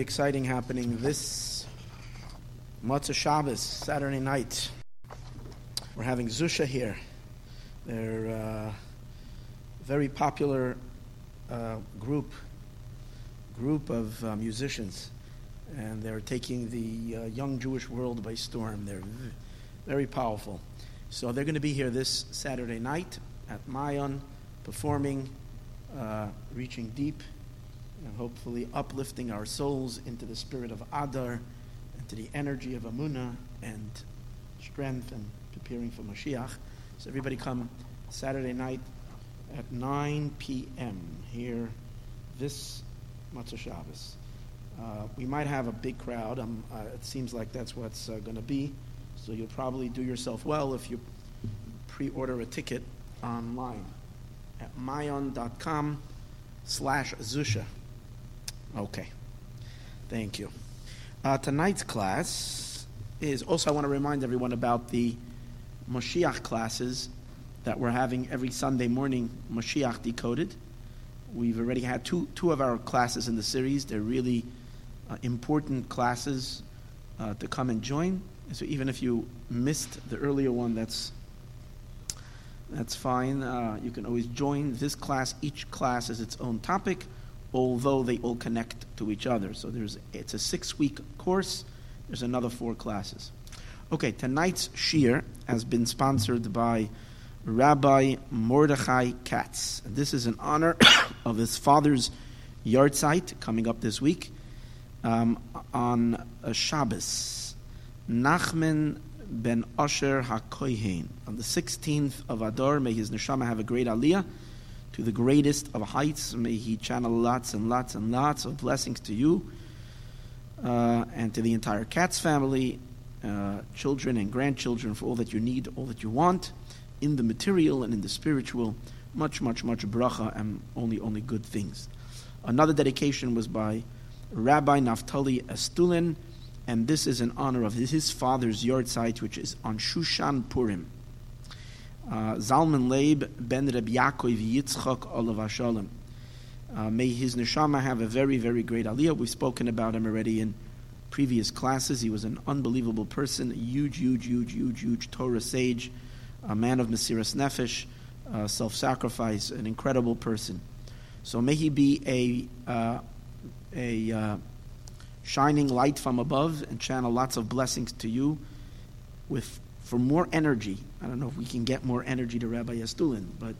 exciting happening this Motzei Shabbos, Saturday night. We're having Zusha here. They're a very popular uh, group, group of uh, musicians, and they're taking the uh, young Jewish world by storm. They're very powerful. So they're going to be here this Saturday night at Mayon, performing, uh, reaching deep and hopefully uplifting our souls into the spirit of Adar and to the energy of Emunah and strength and preparing for Mashiach. So everybody come Saturday night at 9 p.m. here this Motzei Shabbos. Uh, we might have a big crowd. Um, uh, it seems like that's what's uh, going to be. So you'll probably do yourself well if you pre-order a ticket online at mayon.com slash zusha. Okay. Thank you. Uh, tonight's class is also, I want to remind everyone about the Moshiach classes that we're having every Sunday morning, Moshiach Decoded. We've already had two, two of our classes in the series. They're really uh, important classes uh, to come and join. So even if you missed the earlier one, that's that's fine. Uh, you can always join this class. Each class is its own topic although they all connect to each other. So there's it's a six week course. There's another four classes. Okay, tonight's shiur has been sponsored by Rabbi Mordechai Katz. This is in honor of his father's yahrzeit coming up this week um, on a Shabbos. Nachman ben Asher HaKohen. On the 16th of Adar, may his neshama have a great aliyah to the greatest of heights. May He channel lots and lots and lots of blessings to you uh, and to the entire Katz family, uh, children and grandchildren, for all that you need, all that you want, in the material and in the spiritual. Much, much, much bracha and only, only good things. Another dedication was by Rabbi Naftali Estulin, and this is in honor of his father's yahrzeit, which is on Shushan Purim. Uh, Zalman Leib ben Reb Yaakov Yitzchak Olav Shalom. Uh, may his neshama have a very, very great aliyah. We've spoken about him already in previous classes. He was an unbelievable person, huge, huge, huge, huge, huge Torah sage, a man of Mesiras Nefesh, uh, self sacrifice, an incredible person. So may he be a, uh, a uh, shining light from above and channel lots of blessings to you with for more energy. I don't know if we can get more energy to Rabbi Estulin, but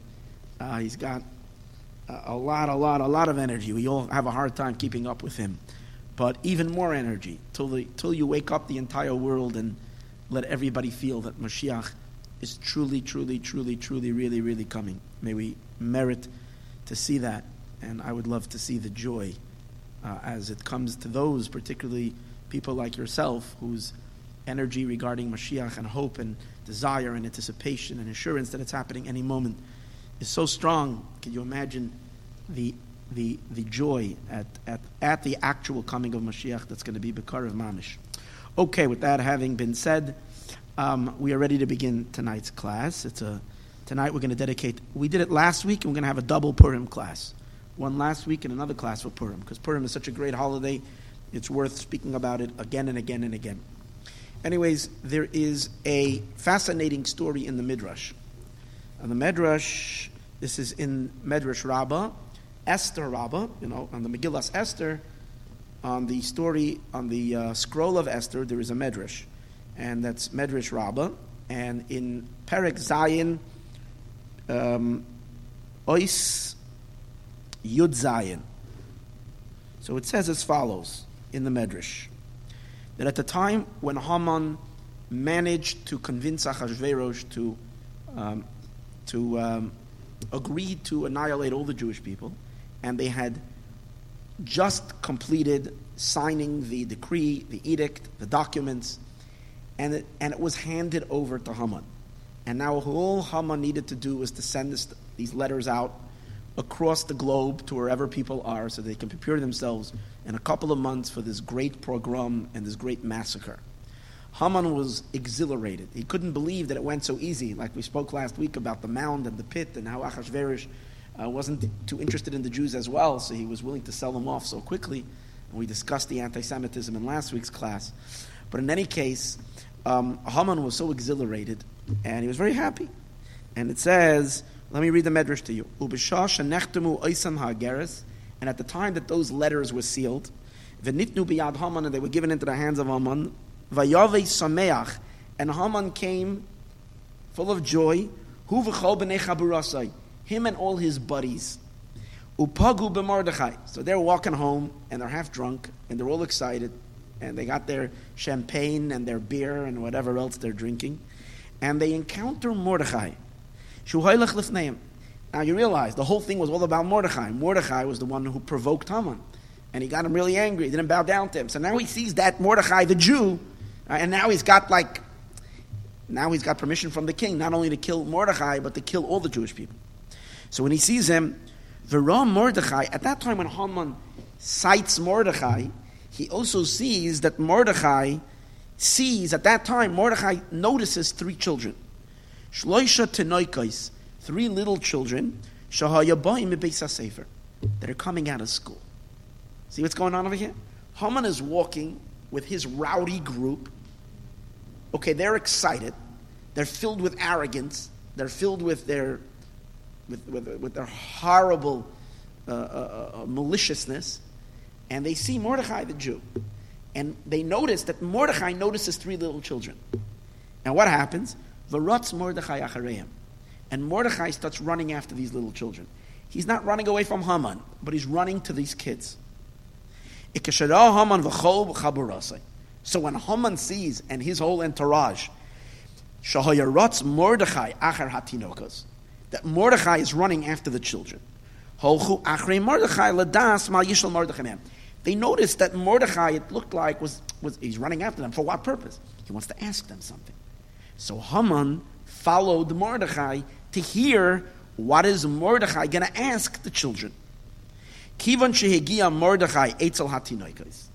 uh, he's got a lot, a lot, a lot of energy. We all have a hard time keeping up with him. But even more energy till, the, till you wake up the entire world and let everybody feel that Mashiach is truly, truly, truly, truly, really, really coming. May we merit to see that. And I would love to see the joy uh, as it comes to those, particularly people like yourself, whose energy regarding Mashiach and hope and desire and anticipation and assurance that it's happening any moment is so strong. Can you imagine the the the joy at, at, at the actual coming of Mashiach that's going to be Bekar of Mamish? Okay, with that having been said, um, we are ready to begin tonight's class. It's a tonight we're going to dedicate. We did it last week, and we're going to have a double Purim class. One last week and another class for Purim because Purim is such a great holiday. It's worth speaking about it again and again and again. Anyways, there is a fascinating story in the Midrash. And the Midrash, this is in Midrash Rabbah, Esther Rabbah, you know, on the Megillas Esther, on the story, on the uh, scroll of Esther, there is a Midrash. And that's Midrash Rabbah. And in Perek Zayin, um, Ois Yud Zayin. So it says as follows in the Medrash that at the time when Haman managed to convince Achashverosh to, um, to um, agree to annihilate all the Jewish people, and they had just completed signing the decree, the edict, the documents, and it, and it was handed over to Haman. And now all Haman needed to do was to send this, these letters out across the globe to wherever people are so they can prepare themselves in a couple of months for this great pogrom and this great massacre. Haman was exhilarated. He couldn't believe that it went so easy, like we spoke last week about the mound and the pit and how Achashverosh uh, wasn't too interested in the Jews as well, so he was willing to sell them off so quickly. And we discussed the anti Semitism in last week's class. But in any case, um, Haman was so exhilarated and he was very happy. And it says, let me read the medrash to you. And at the time that those letters were sealed, v'nitnu biyad Haman, and they were given into the hands of Haman, vayave sameach, and Haman came full of joy, hu v'chol b'nei him and all his buddies. Upagu. So they're walking home, and they're half drunk, and they're all excited, and they got their champagne and their beer and whatever else they're drinking, and they encounter Mordechai. Shuhaylach lifneim. Now you realize the whole thing was all about Mordechai. Mordechai was the one who provoked Haman. And he got him really angry. He didn't bow down to him. So now he sees that Mordechai, the Jew, uh, and now he's got like, now he's got permission from the king, not only to kill Mordechai, but to kill all the Jewish people. So when he sees him, Viram Mordechai, at that time when Haman cites Mordechai, he also sees that Mordechai sees, at that time, Mordechai notices three children. Shloisha Tenoikais, three little children, shahayabayim beisa sefer, that are coming out of school. See what's going on over here? Haman is walking with his rowdy group. Okay, they're excited. They're filled with arrogance. They're filled with their, with, with, with their horrible uh, uh, uh, maliciousness. And they see Mordechai the Jew. And they notice that Mordechai notices three little children. Now, what happens? Varotz Mordechai achareim. And Mordechai starts running after these little children. He's not running away from Haman, but he's running to these kids. So when Haman sees, and his whole entourage, Shahayarotz Mordechai achar hatinokas, that Mordechai is running after the children. They noticed that Mordechai, it looked like, was, was he's running after them. For what purpose? He wants to ask them something. So Haman followed Mordechai to hear what is Mordechai going to ask the children. Kivan shehegia Mordechai etzel hatinoikos.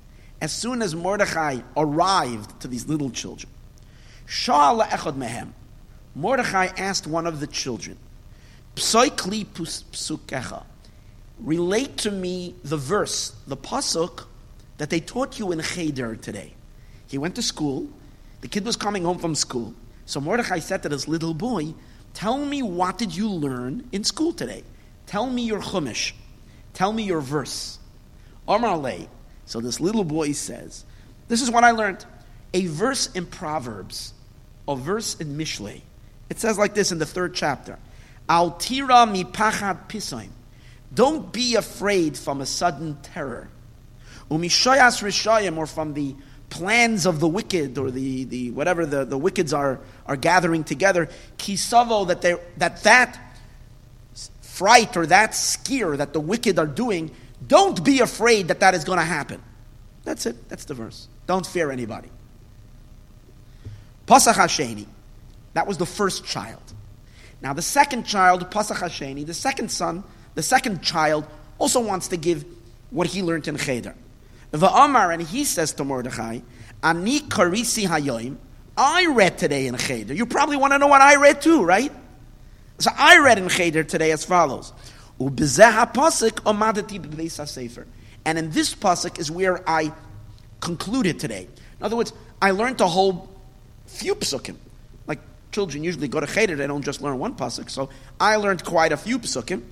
As soon as Mordechai arrived to these little children, Sha'al echad mehem. Mordechai asked one of the children, Psoikli psukecha. Relate to me the verse, the pasuk that they taught you in Cheder today. He went to school. The kid was coming home from school. So Mordechai said to this little boy, Tell me what did you learn in school today? Tell me your chumash. Tell me your verse. Amar Le. So this little boy says, This is what I learned. A verse in Proverbs, a verse in Mishlei. It says like this in the third chapter Al tira mi pachad pisoim. Don't be afraid from a sudden terror. Umishoyas rishayim, or from the plans of the wicked, or the, the whatever the, the wickeds are, are gathering together. Kisavo, that, they that that fright or that scare that the wicked are doing, don't be afraid that that is going to happen. That's it. That's the verse. Don't fear anybody. Pasach Hasheni. That was the first child. Now the second child, Pasach Hasheni, the second son, the second child, also wants to give what he learned in Cheder. The Amar, and he says to Mordechai, Ani karisi hayoim. I read today in Cheder. You probably want to know what I read too, right? So I read in Cheder today as follows. And in this pasuk is where I concluded today. In other words, I learned a whole few psukim. Like children usually go to cheder, they don't just learn one pasuk. So I learned quite a few psukim.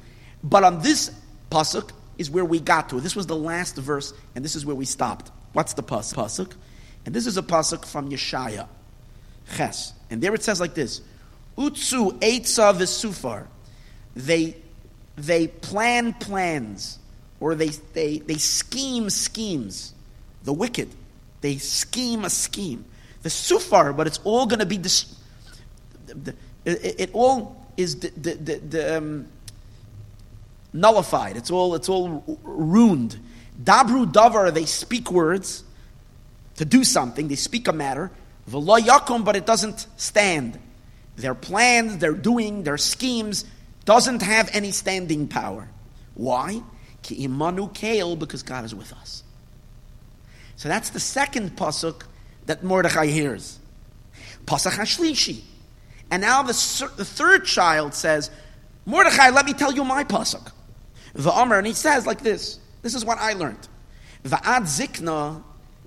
But on this pasuk is where we got to. This was the last verse, and this is where we stopped. What's the pasuk? pasuk? And this is a pasuk from Yeshaya, Ches. And there it says like this: Utsu eitza v'sufar. They they plan plans, or they they they scheme schemes. The wicked, they scheme a scheme. The sufar, but it's all going to be this. It, it, all is the, the, the, the um, nullified. It's all it's all ruined. Dabru davar, they speak words to do something. They speak a matter. V'lo yakum, but it doesn't stand. Their plans, their doing, their schemes doesn't have any standing power. Why? Ki imanu because God is with us. So that's the second pasuk that Mordechai hears. Pasach Hashlishi. And now the, the third child says, Mordechai, let me tell you my pasuk. Va'amr, and he says like this. This is what I learned. Va'ad zikna,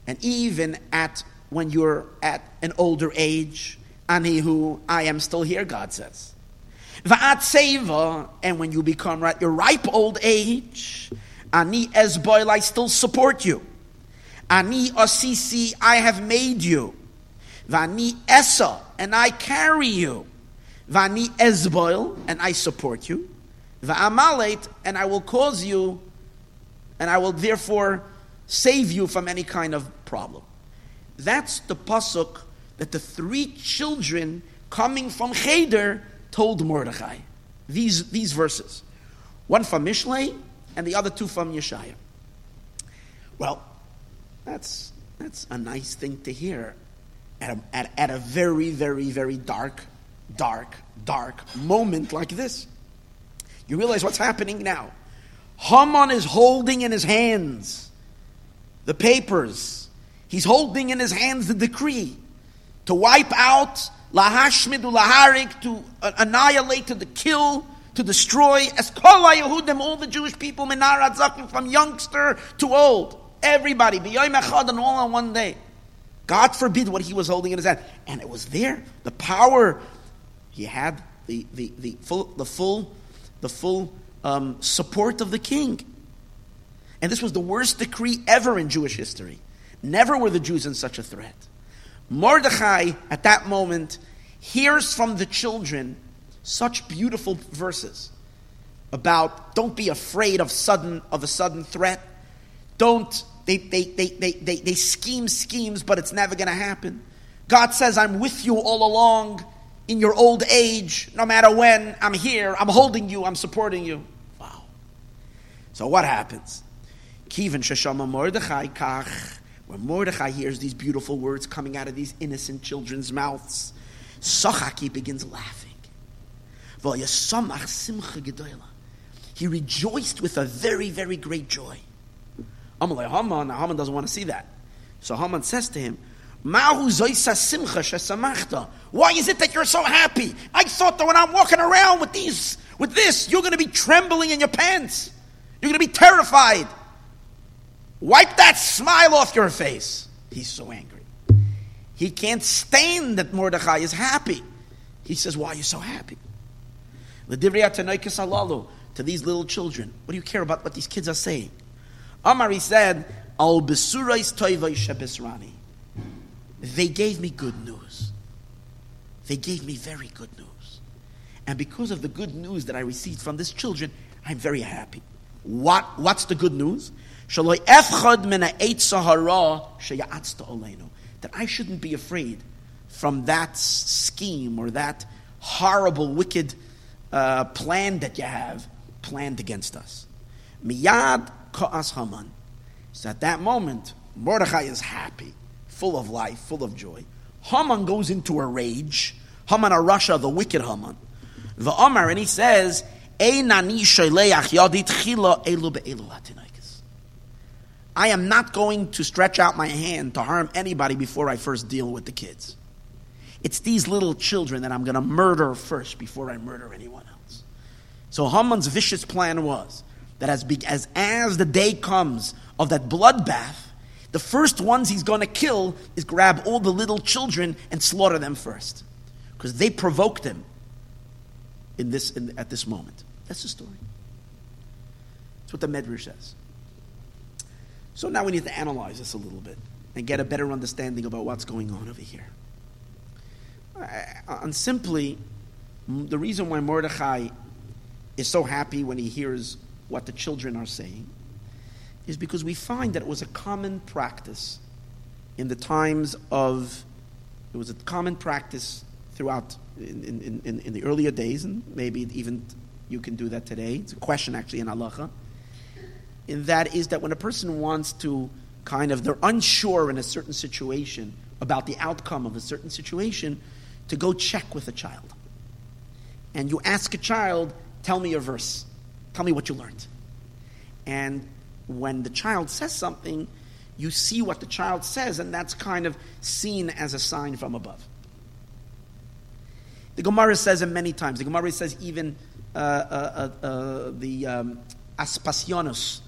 and even at when you're at an older age, anihu, I am still here, God says. Va'at seva, and when you become at your ripe old age, ani esboil, I still support you. Ani osisi, I have made you. Vani esa, and I carry you. Vani esboil, and I support you. Va'amalet, and I will cause you, and I will therefore save you from any kind of problem. That's the pasuk that the three children coming from Cheder told Mordechai. These, these verses. One from Mishlei, and the other two from Yeshaya. Well, that's, that's a nice thing to hear at a, at, at a very, very, very dark, dark, dark moment like this. You realize what's happening now. Haman is holding in his hands the papers. He's holding in his hands the decree to wipe out, lahashmidu laharik, to uh, annihilate, to kill, to destroy, as kol Yehudim, all the Jewish people, minarat zakim, from youngster to old. Everybody, b'yoyim echad, and all on one day. God forbid what he was holding in his hand. And it was there. The power, he had the, the, the full, the full, the full um, support of the king. And this was the worst decree ever in Jewish history. Never were the Jews in such a threat. Mordechai, at that moment, hears from the children such beautiful verses about don't be afraid of sudden of a sudden threat. Don't they, they, they, they, they, they scheme schemes, but it's never to happen. God says, I'm with you all along in your old age, no matter when. I'm here, I'm holding you, I'm supporting you. Wow. So what happens? Kivan Shashama Mordechai Kach. When Mordechai hears these beautiful words coming out of these innocent children's mouths, Sachaki begins laughing. He rejoiced with a very, very great joy. Haman doesn't want to see that. So Haman says to him, Why is it that you're so happy? I thought that when I'm walking around with these, with this, you're going to be trembling in your pants. You're going to be terrified. Wipe that smile off your face. He's so angry. He can't stand that Mordechai is happy. He says, Why are you so happy? To these little children, what do you care about what these kids are saying? Amari said, Al besurais shebesrani. They gave me good news. They gave me very good news. And because of the good news that I received from these children, I'm very happy. What, what's the good news? That I shouldn't be afraid from that scheme or that horrible, wicked uh, plan that you have planned against us. Miyad ka'as Haman. So at that moment, Mordechai is happy, full of life, full of joy. Haman goes into a rage. Haman Arasha, the wicked Haman. The Omar, and he says. I am not going to stretch out my hand to harm anybody before I first deal with the kids. It's these little children that I'm going to murder first before I murder anyone else. So Haman's vicious plan was that as, as, as the day comes of that bloodbath, the first ones he's going to kill is grab all the little children and slaughter them first. Because they provoked him in this, in, at this moment. That's the story. That's what the Medrash says. So now we need to analyze this a little bit and get a better understanding about what's going on over here. And simply, the reason why Mordechai is so happy when he hears what the children are saying is because we find that it was a common practice in the times of, it was a common practice throughout in, in, in, the earlier days, and maybe even you can do that today. It's a question actually in halacha. And that is that when a person wants to kind of, they're unsure in a certain situation about the outcome of a certain situation, to go check with a child. And you ask a child, tell me your verse. Tell me what you learned. And when the child says something, you see what the child says, and that's kind of seen as a sign from above. The Gemara says it many times. The Gemara says even uh, uh, uh, uh, the um, Aspasionos,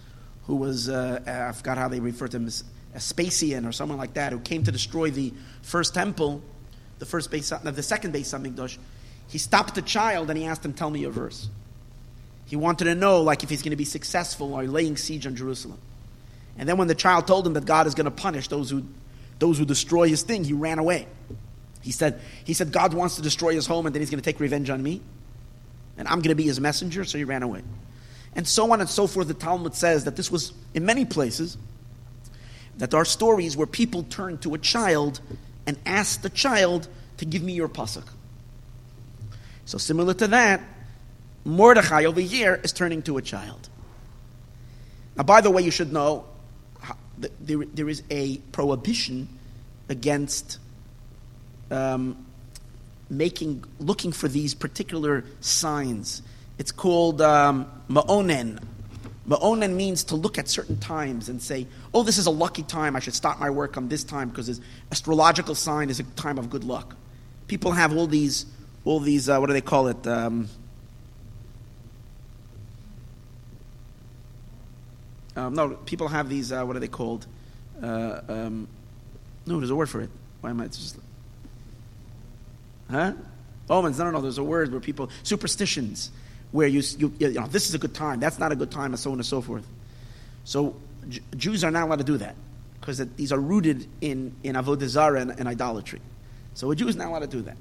who was, uh, I forgot how they refer to him as Aspasian or someone like that, who came to destroy the first temple, the first base, no, the second Beis Hamikdash, he stopped the child and he asked him, tell me a verse. He wanted to know, like, if he's going to be successful or laying siege on Jerusalem. And then when the child told him that God is going to punish those who, those who destroy his thing, he ran away. He said, he said, God wants to destroy his home and then he's going to take revenge on me. And I'm going to be his messenger, so he ran away. And so on and so forth. The Talmud says that this was, in many places, that there are stories where people turn to a child and ask the child to give me your pasuk. So similar to that, Mordechai over here is turning to a child. Now, by the way, you should know there, there is a prohibition against um, making, looking for these particular signs. It's called um, ma'onen. Ma'onen means to look at certain times and say, oh, this is a lucky time. I should start my work on this time because this astrological sign is a time of good luck. People have all these, all these, uh, what do they call it? Um, um, no, people have these, uh, what are they called? Uh, um, no, there's a word for it. Why am I just. Huh? Omens, no, no, no, there's a word where people, superstitions, where you, you, you know, this is a good time, that's not a good time, and so on and so forth. So J- Jews are not allowed to do that because these are rooted in, in avodah zarah and, and idolatry. So a Jew is not allowed to do that.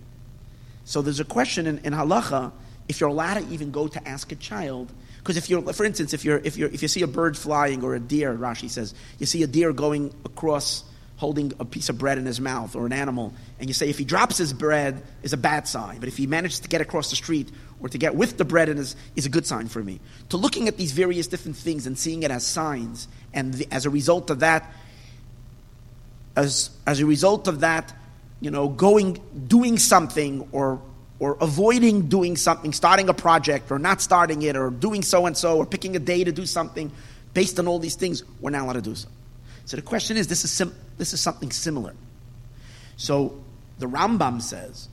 So there's a question in, in halacha if you're allowed to even go to ask a child. Because if you're, for instance, if you're, if you're, if you see a bird flying or a deer, Rashi says, you see a deer going across holding a piece of bread in his mouth or an animal, and you say if he drops his bread is a bad sign, but if he manages to get across the street or to get with the bread in his, is a good sign for me. To looking at these various different things and seeing it as signs, and the, as a result of that, as, as a result of that, you know, going, doing something or, or avoiding doing something, starting a project or not starting it or doing so and so or picking a day to do something based on all these things, we're not allowed to do so. So the question is, this is, sim- this is something similar. So the Rambam says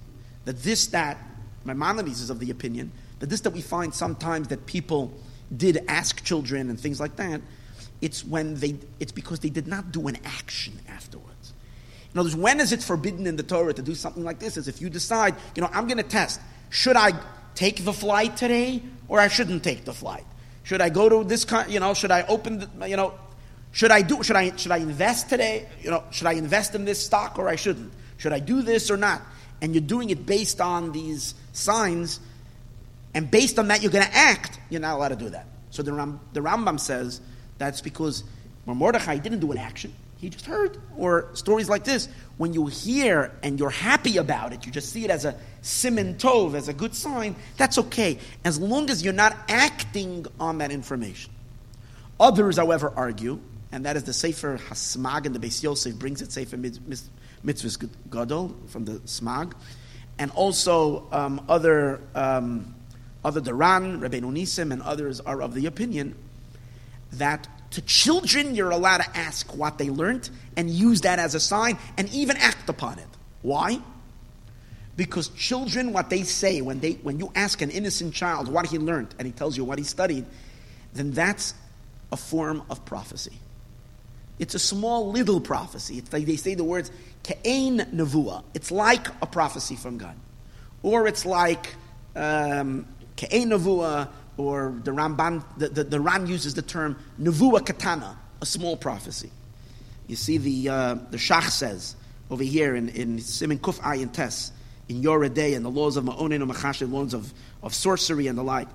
that this, that, Maimonides is of the opinion that this that we find sometimes that people did ask children and things like that, it's when they, it's because they did not do an action afterwards. In other words, when is it forbidden in the Torah to do something like this? Is if you decide, you know, I'm going to test, should I take the flight today or I shouldn't take the flight? Should I go to this you know, should I open, the, you know, should I do, should I, should I invest today? You know, should I invest in this stock or I shouldn't? Should I do this or not? And you're doing it based on these signs, and based on that you're going to act, you're not allowed to do that. So the, Ram, the Rambam says that's because Mordechai didn't do an action. He just heard. Or stories like this, when you hear and you're happy about it, you just see it as a simin tov, as a good sign, that's okay, as long as you're not acting on that information. Others, however, argue, and that is the Sefer Hasmag and the Beis Yosef brings it Sefer Mitzvahs Gadol from the Smag, and also um, other um, other Duran, Rabbeinu Nisim, and others are of the opinion that to children you're allowed to ask what they learned and use that as a sign and even act upon it. Why? Because children, what they say when they when you ask an innocent child what he learned and he tells you what he studied, then that's a form of prophecy. It's a small little prophecy. It's like they say the words ke'ain nevua. It's like a prophecy from God, or it's like um, ke'ain nevua, or the Ramban. The, the, the Ran uses the term nevua katana, a small prophecy. You see, the uh, the Shach says over here in in Simin Kuf Ayin Tes in Yoreh De'ah and the laws of Ma'onin and Machashin, laws of, of sorcery and the like.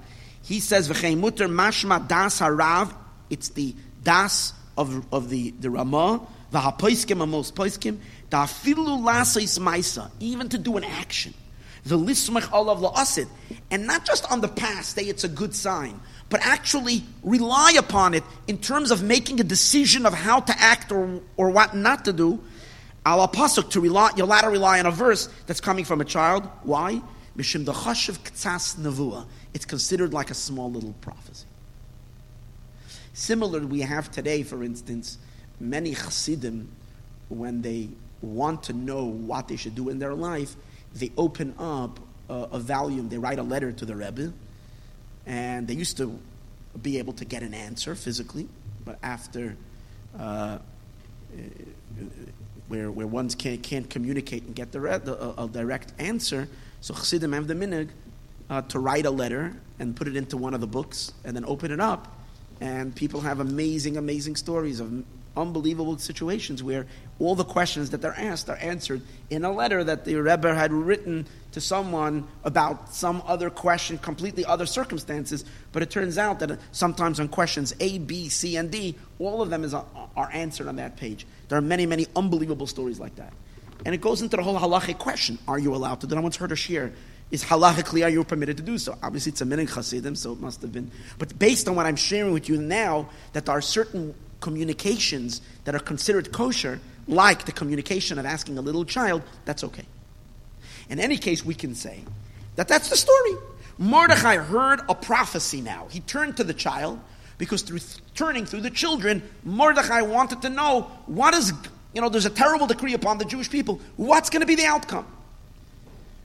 He says, V'chein muter mashma das harav, it's the das of, of the, the Ramah, the hapoiskim most poiskim, the afilu lasais even to do an action. The lismach olav la'asid. And not just on the past, say it's a good sign, but actually rely upon it in terms of making a decision of how to act or, or what not to do. Al pasuk to rely, allowed to rely on a verse that's coming from a child. Why? Mishim the chashav ktsas nevua. It's considered like a small little prophecy. Similar, we have today, for instance, many chassidim, when they want to know what they should do in their life, they open up a, a volume, they write a letter to the Rebbe, and they used to be able to get an answer physically, but after uh, where, where one can't, can't communicate and get the, a, a, direct answer. So Chassidim have the minig uh, to write a letter and put it into one of the books and then open it up. And people have amazing, amazing stories of unbelievable situations where all the questions that they're asked are answered in a letter that the Rebbe had written to someone about some other question, completely other circumstances. But it turns out that sometimes on questions A, B, C, and D, all of them is, uh, are answered on that page. There are many, many unbelievable stories like that. And it goes into the whole halachic question Are you allowed to do? No one's heard a shir. Is halachically, are you permitted to do so? Obviously, it's a minig chasidim, so it must have been. But based on what I'm sharing with you now, that there are certain communications that are considered kosher, like the communication of asking a little child, that's okay. In any case, we can say that that's the story. Mordechai heard a prophecy now. He turned to the child because through th- turning through the children, Mordechai wanted to know what is, you know, there's a terrible decree upon the Jewish people. What's going to be the outcome?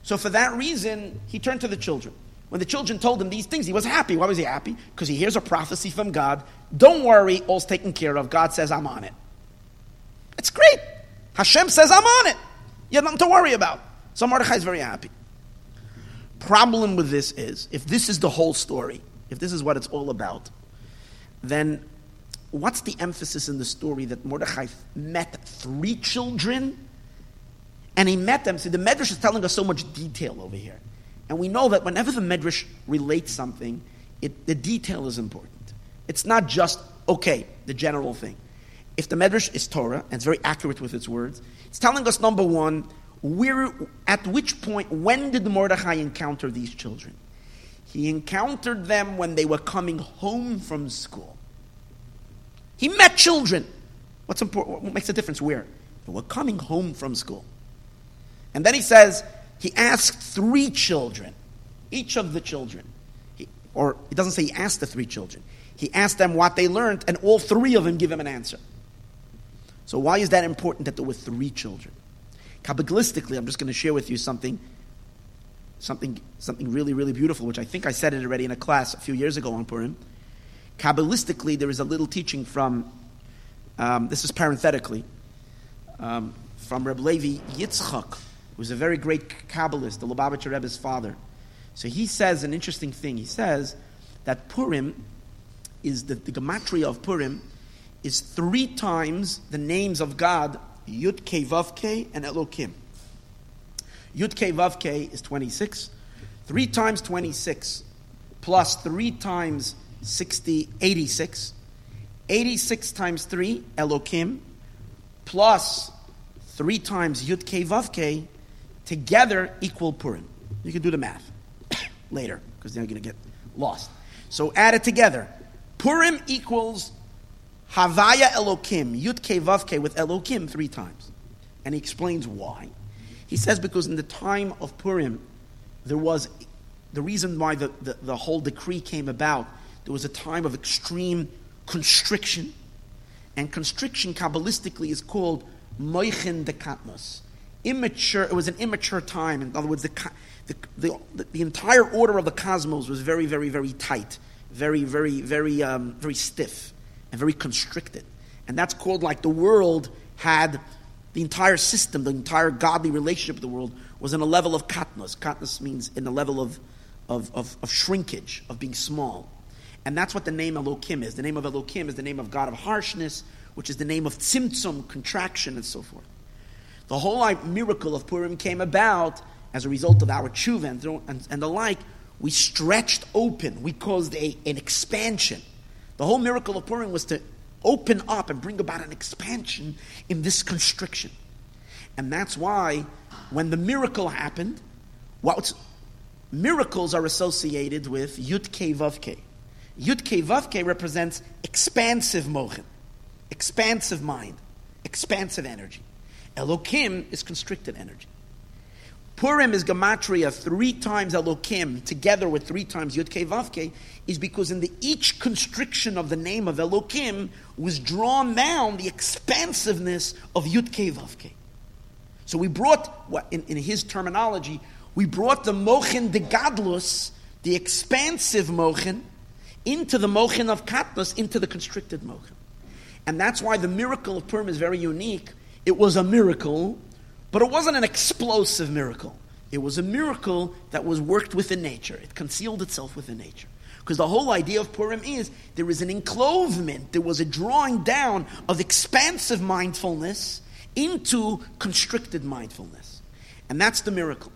So for that reason, he turned to the children. When the children told him these things, he was happy. Why was he happy? Because he hears a prophecy from God. Don't worry, all's taken care of. God says, I'm on it. It's great. Hashem says, I'm on it. You have nothing to worry about. So Mordechai is very happy. Problem with this is, if this is the whole story, if this is what it's all about, then what's the emphasis in the story that Mordechai met three children and he met them? See, the Medrash is telling us so much detail over here. And we know that whenever the Medrash relates something, it, the detail is important. It's not just, okay, the general thing. If the Medrash is Torah, and it's very accurate with its words, it's telling us, number one, where, at which point, when did Mordechai encounter these children? He encountered them when they were coming home from school. He met children. What's important? What makes a difference? Where? They were coming home from school. And then he says, he asked three children, each of the children. He, or he doesn't say he asked the three children. He asked them what they learned, and all three of them give him an answer. So, why is that important that there were three children? Kabbalistically, I'm just going to share with you something, something, something really, really beautiful, which I think I said it already in a class a few years ago on Purim. Kabbalistically, there is a little teaching from, um, this is parenthetically, um, from Reb Levi Yitzchak, who was a very great Kabbalist, the Lubavitcher Rebbe's father. So he says an interesting thing. He says that Purim is the, the gematria of Purim is three times the names of God, Yud Ke Vav Ke and Elokim. Yud Ke Vav Ke is 26. Three times 26 plus three times 60, 86. 86 times 3, Elokim, plus 3 times Yud Ke Vav Ke, together equal Purim. You can do the math later, because they're going to get lost. So add it together. Purim equals Havaya Elokim, Yud Ke Vav Ke with Elokim three times. And he explains why. He says because in the time of Purim, there was the reason why the, the, the whole decree came about, there was a time of extreme constriction. And constriction, Kabbalistically, is called Moichin de Katnos. Immature, it was an immature time. In other words, the, the, the, the, entire order of the cosmos was very, very, very tight, very, very, very, um, very stiff, and very constricted. And that's called like the world had the entire system, the entire godly relationship of the world was in a level of katnos. Katnos means in a level of, of, of, of, shrinkage, of being small. And that's what the name Elokim is. The name of Elokim is the name of God of harshness, which is the name of tzimtzum, contraction, and so forth. The whole miracle of Purim came about as a result of our tshuva and, and, and the like. We stretched open. We caused a, an expansion. The whole miracle of Purim was to open up and bring about an expansion in this constriction. And that's why when the miracle happened, what miracles are associated with Yud Ke Vav. Yud Ke Vav represents expansive mochin, expansive mind, expansive energy. Elokim is constricted energy. Purim is gematria three times Elokim together with three times Yud Ke Vav Ke is because in the each constriction of the name of Elokim was drawn down the expansiveness of Yud Ke Vav Ke. So we brought, in, in his terminology, we brought the Mochin de Gadlus, the expansive Mochin, into the Mochin of Katnus, into the constricted Mochin. And that's why the miracle of Purim is very unique. It was a miracle, but it wasn't an explosive miracle. It was a miracle that was worked within nature. It concealed itself within nature. Because the whole idea of Purim is there is an enclothement, there was a drawing down of expansive mindfulness into constricted mindfulness. And that's the miracle.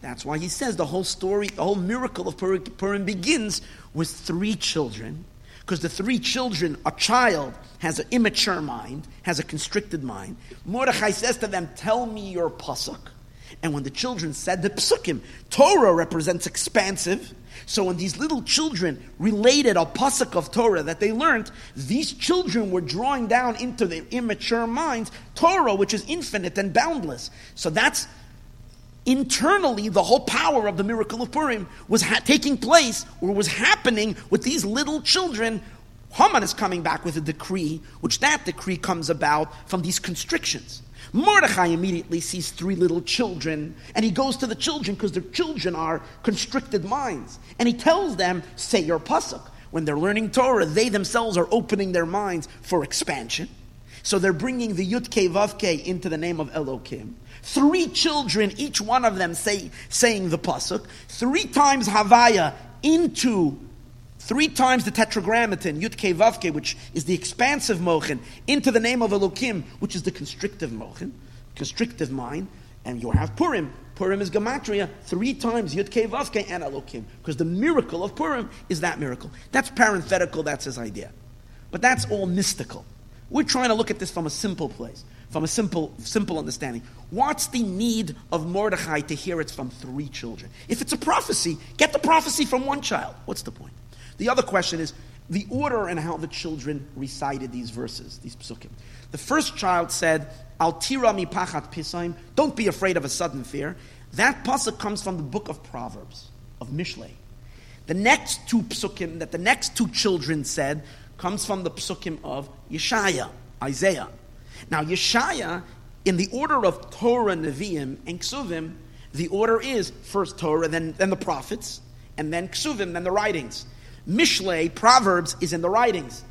That's why he says the whole story, the whole miracle of Purim begins with three children. Because the three children, a child has an immature mind, has a constricted mind. Mordechai says to them, Tell me your pasuk. And when the children said the psukim, Torah represents expansive, so when these little children related a pasuk of Torah that they learned, these children were drawing down into their immature minds Torah, which is infinite and boundless. So that's internally the whole power of the miracle of Purim was ha- taking place or was happening with these little children. Haman is coming back with a decree, which that decree comes about from these constrictions. Mordechai immediately sees three little children, and he goes to the children because the children are constricted minds. And he tells them, say your pasuk. When they're learning Torah, they themselves are opening their minds for expansion. So they're bringing the Yud Ke Vav Ke into the name of Elokim. Three children, each one of them say, saying the pasuk. Three times Havaya into three times the tetragrammaton, Yud Ke Vav Ke, which is the expansive mochin, into the name of Elokim, which is the constrictive mochin, constrictive mind, and you have Purim. Purim is Gematria, three times Yud Ke Vav Ke and Elokim, because the miracle of Purim is that miracle. That's parenthetical, that's his idea. But that's all mystical. We're trying to look at this from a simple place, from a simple, simple understanding. What's the need of Mordechai to hear it from three children? If it's a prophecy, get the prophecy from one child. What's the point? The other question is the order and how the children recited these verses, these psukim. The first child said, Al tira mi pachat pisaim, don't be afraid of a sudden fear. That pasuk comes from the book of Proverbs, of Mishlei. The next two psukim that the next two children said comes from the psukim of Yeshaya, Isaiah. Now, Yeshaya, in the order of Torah, Nevi'im, and Ksuvim, the order is first Torah, then, then the prophets, and then Ksuvim, then the writings. Mishlei, Proverbs, is in the writings.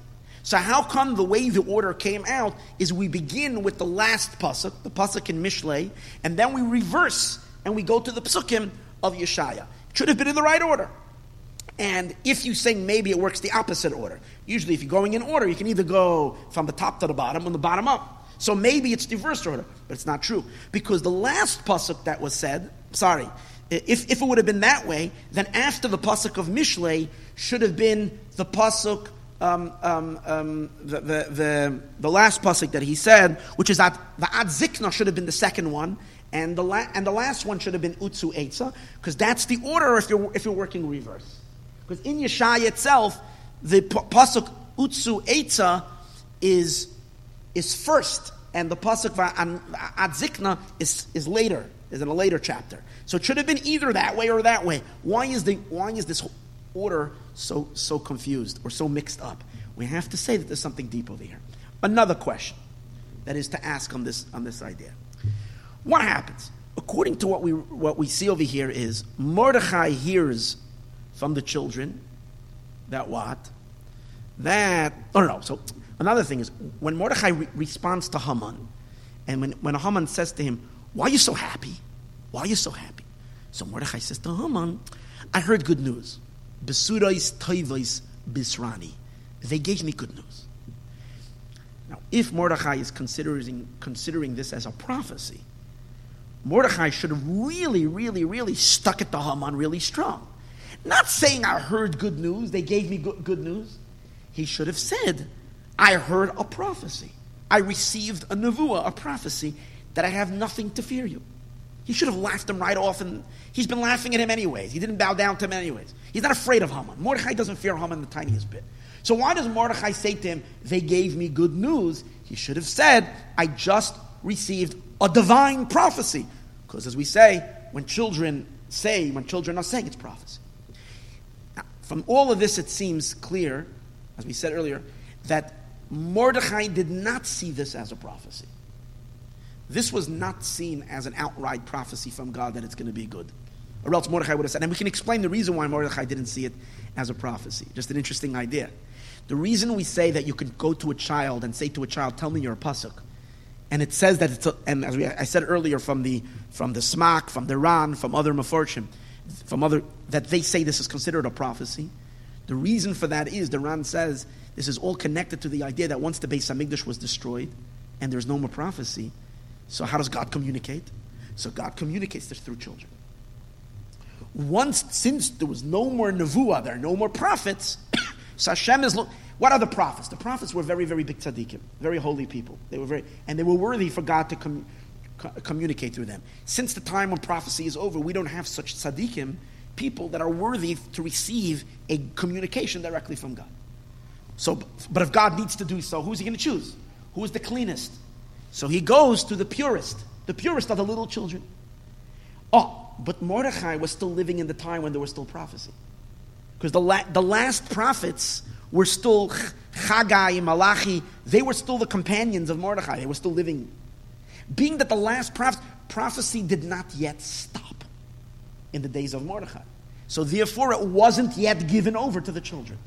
So how come the way the order came out is we begin with the last pasuk, the pasuk in Mishlei, and then we reverse and we go to the pasukim of Yeshaya. It should have been in the right order. And if you say maybe it works the opposite order, usually if you're going in order, you can either go from the top to the bottom or the bottom up. So maybe it's the reverse order, but it's not true because the last pasuk that was said, sorry, if, if it would have been that way, then after the pasuk of Mishlei should have been the pasuk, um, um, um, the, the, the, the last pasuk that he said, which is that the ad zikna should have been the second one, and the, la- and the last one should have been Utsu etza, because that's the order if you're, if you're working reverse. Because in Yeshaya itself, the pasuk utsu etza is, is first, and the pasuk va'an- ad zikna is, is later, is in a later chapter. So it should have been either that way or that way. Why is, the, why is this order so, so confused or so mixed up? We have to say that there's something deep over here. Another question that is to ask on this, on this idea. What happens? According to what we, what we see over here is Mordechai hears from the children that what? That, oh no, so another thing is when Mordechai re- responds to Haman, and when, when Haman says to him, Why are you so happy? Why are you so happy? So Mordechai says to Haman, I heard good news. Besurais toivais bisrani. They gave me good news. Now, if Mordechai is considering, considering this as a prophecy, Mordechai should have really, really, really stuck it to Haman really strong. Not saying I heard good news, they gave me good, good news. He should have said, I heard a prophecy. I received a nevuah, a prophecy, that I have nothing to fear you. He should have laughed him right off, and he's been laughing at him anyways. He didn't bow down to him anyways. He's not afraid of Haman. Mordechai doesn't fear Haman the tiniest bit. So why does Mordechai say to him, They gave me good news? He should have said, I just received a divine prophecy. Because as we say, when children say, when children are saying, it's prophecy. From all of this, it seems clear, as we said earlier, that Mordechai did not see this as a prophecy. This was not seen as an outright prophecy from God that it's going to be good. Or else Mordechai would have said, and we can explain the reason why Mordechai didn't see it as a prophecy. Just an interesting idea. The reason we say that you can go to a child and say to a child, "Tell me you're a pasuk," and it says that it's, a, and as we, I said earlier from the from the Smak, from the Ran, from other Meforshim, from other that they say this is considered a prophecy. The reason for that is the Ran says this is all connected to the idea that once the Beis Hamikdash was destroyed and there's no more prophecy, so how does God communicate? So God communicates this through children. Once, since there was no more nevuah, there are no more prophets. so Hashem is. Lo- what are the prophets? The prophets were very, very big tzaddikim, very holy people. They were very, and they were worthy for God to com- co- communicate through them. Since the time when prophecy is over, we don't have such tzaddikim, people that are worthy to receive a communication directly from God. So, but if God needs to do so, who's he going to choose? Who is the cleanest? So he goes to the purest. The purest are the little children. Oh, but Mordechai was still living in the time when there was still prophecy. Because the, la- the last prophets were still Chagai, Malachi, they were still the companions of Mordechai. They were still living. Being that the last prophecy did not yet stop in the days of Mordechai. So therefore, it wasn't yet given over to the children.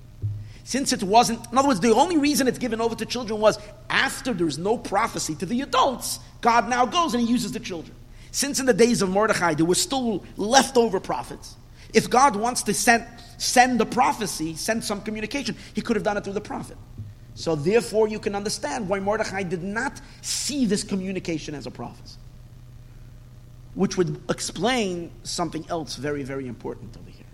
Since it wasn't, in other words, the only reason it's given over to children was after there's no prophecy to the adults, God now goes and he uses the children. Since in the days of Mordechai there were still leftover prophets, if God wants to send, send the prophecy, send some communication, he could have done it through the prophet. So therefore, you can understand why Mordechai did not see this communication as a prophecy. Which would explain something else very, very important over here.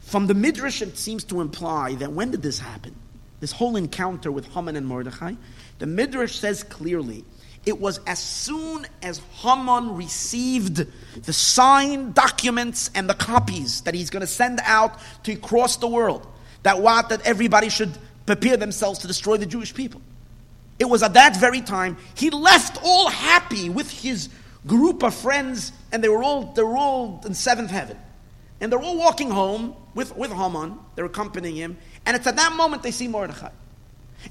From the Midrash, it seems to imply that when did this happen? This whole encounter with Haman and Mordechai? The Midrash says clearly it was as soon as Haman received the signed documents and the copies that he's going to send out to cross the world, that what that everybody should prepare themselves to destroy the Jewish people. It was at that very time he left all happy with his group of friends, and they were all they were all in seventh heaven, and they're all walking home with with Haman. They're accompanying him, and it's at that moment they see Mordechai.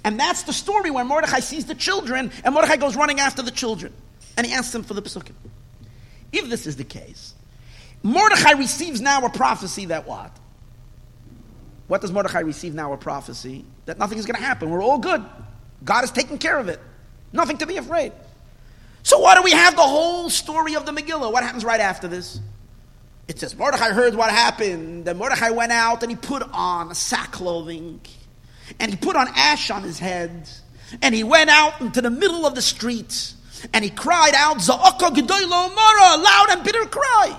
And that's the story where Mordechai sees the children, and Mordechai goes running after the children. And he asks them for the psukim. If this is the case, Mordechai receives now a prophecy that what? What does Mordechai receive now a prophecy? That nothing is going to happen. We're all good. God is taking care of it. Nothing to be afraid. So why do we have the whole story of the Megillah? What happens right after this? It says Mordechai heard what happened. Then Mordechai went out and he put on sack clothing and he put on ash on his head, and he went out into the middle of the street, and he cried out, Za'aka Gedoyla Omara, a loud and bitter cry.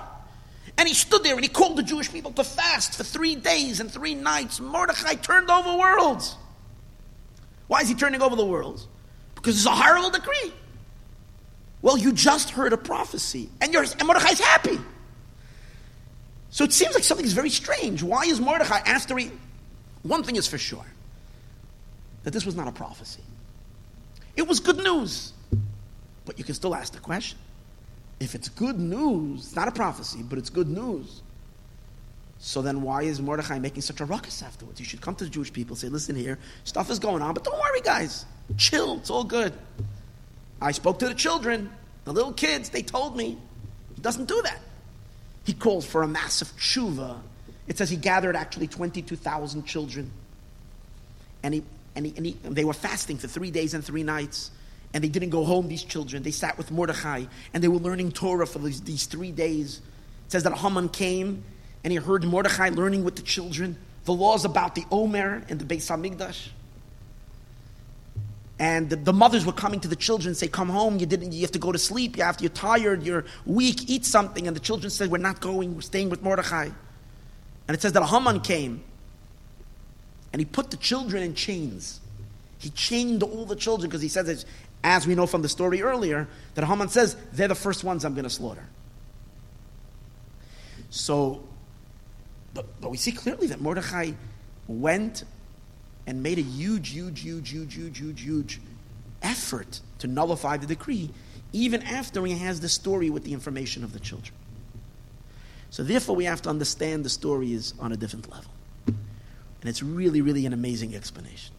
And he stood there and he called the Jewish people to fast for three days and three nights. Mordechai turned over worlds. Why is he turning over the worlds? Because it's a horrible decree. Well, you just heard a prophecy, and, and Mordechai's happy. So it seems like something is very strange. Why is Mordechai, after he. One thing is for sure that this was not a prophecy, it was good news. But you can still ask the question if it's good news, it's not a prophecy, but it's good news. So then why is Mordechai making such a ruckus afterwards? You should come to the Jewish people say, listen here, stuff is going on, but don't worry, guys. Chill, it's all good. I spoke to the children, the little kids, they told me. He doesn't do that. He calls for a massive tshuva. It says he gathered actually 22,000 children. And, he, and, he, and, he, and they were fasting for three days and three nights. And they didn't go home, these children. They sat with Mordechai and they were learning Torah for these, these three days. It says that Haman came and he heard Mordechai learning with the children the laws about the Omer and the Beis Hamikdash. And the, the, mothers were coming to the children and say, Come home, you didn't you have to go to sleep, you have to, you're tired, you're weak, eat something. And the children said, We're not going, we're staying with Mordechai. And it says that Haman came and he put the children in chains. He chained all the children because he says, as we know from the story earlier, that Haman says, They're the first ones I'm going to slaughter. So, but, but we see clearly that Mordechai went and made a huge, huge, huge, huge, huge, huge, huge effort to nullify the decree, even after he has the story with the information of the children. So therefore, we have to understand the story is on a different level. And it's really, really an amazing explanation.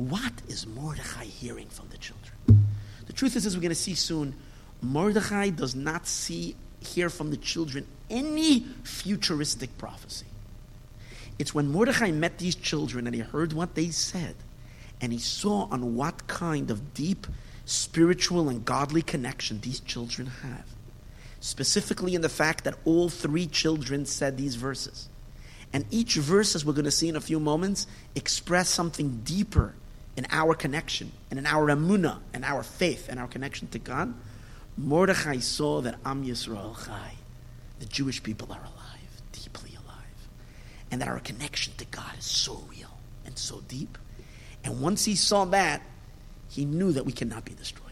What is Mordechai hearing from the children? The truth is, as we're going to see soon, Mordechai does not see, hear from the children any futuristic prophecy. It's when Mordechai met these children and he heard what they said, and he saw on what kind of deep spiritual and godly connection these children have. Specifically, in the fact that all three children said these verses. And each verse, as we're going to see in a few moments, express something deeper in our connection and in our emunah and our faith and our connection to God. Mordechai saw that Am Yisrael Chai, the Jewish people are alive deeply alive, and that our connection to God is so real and so deep. And once he saw that, he knew that we cannot be destroyed.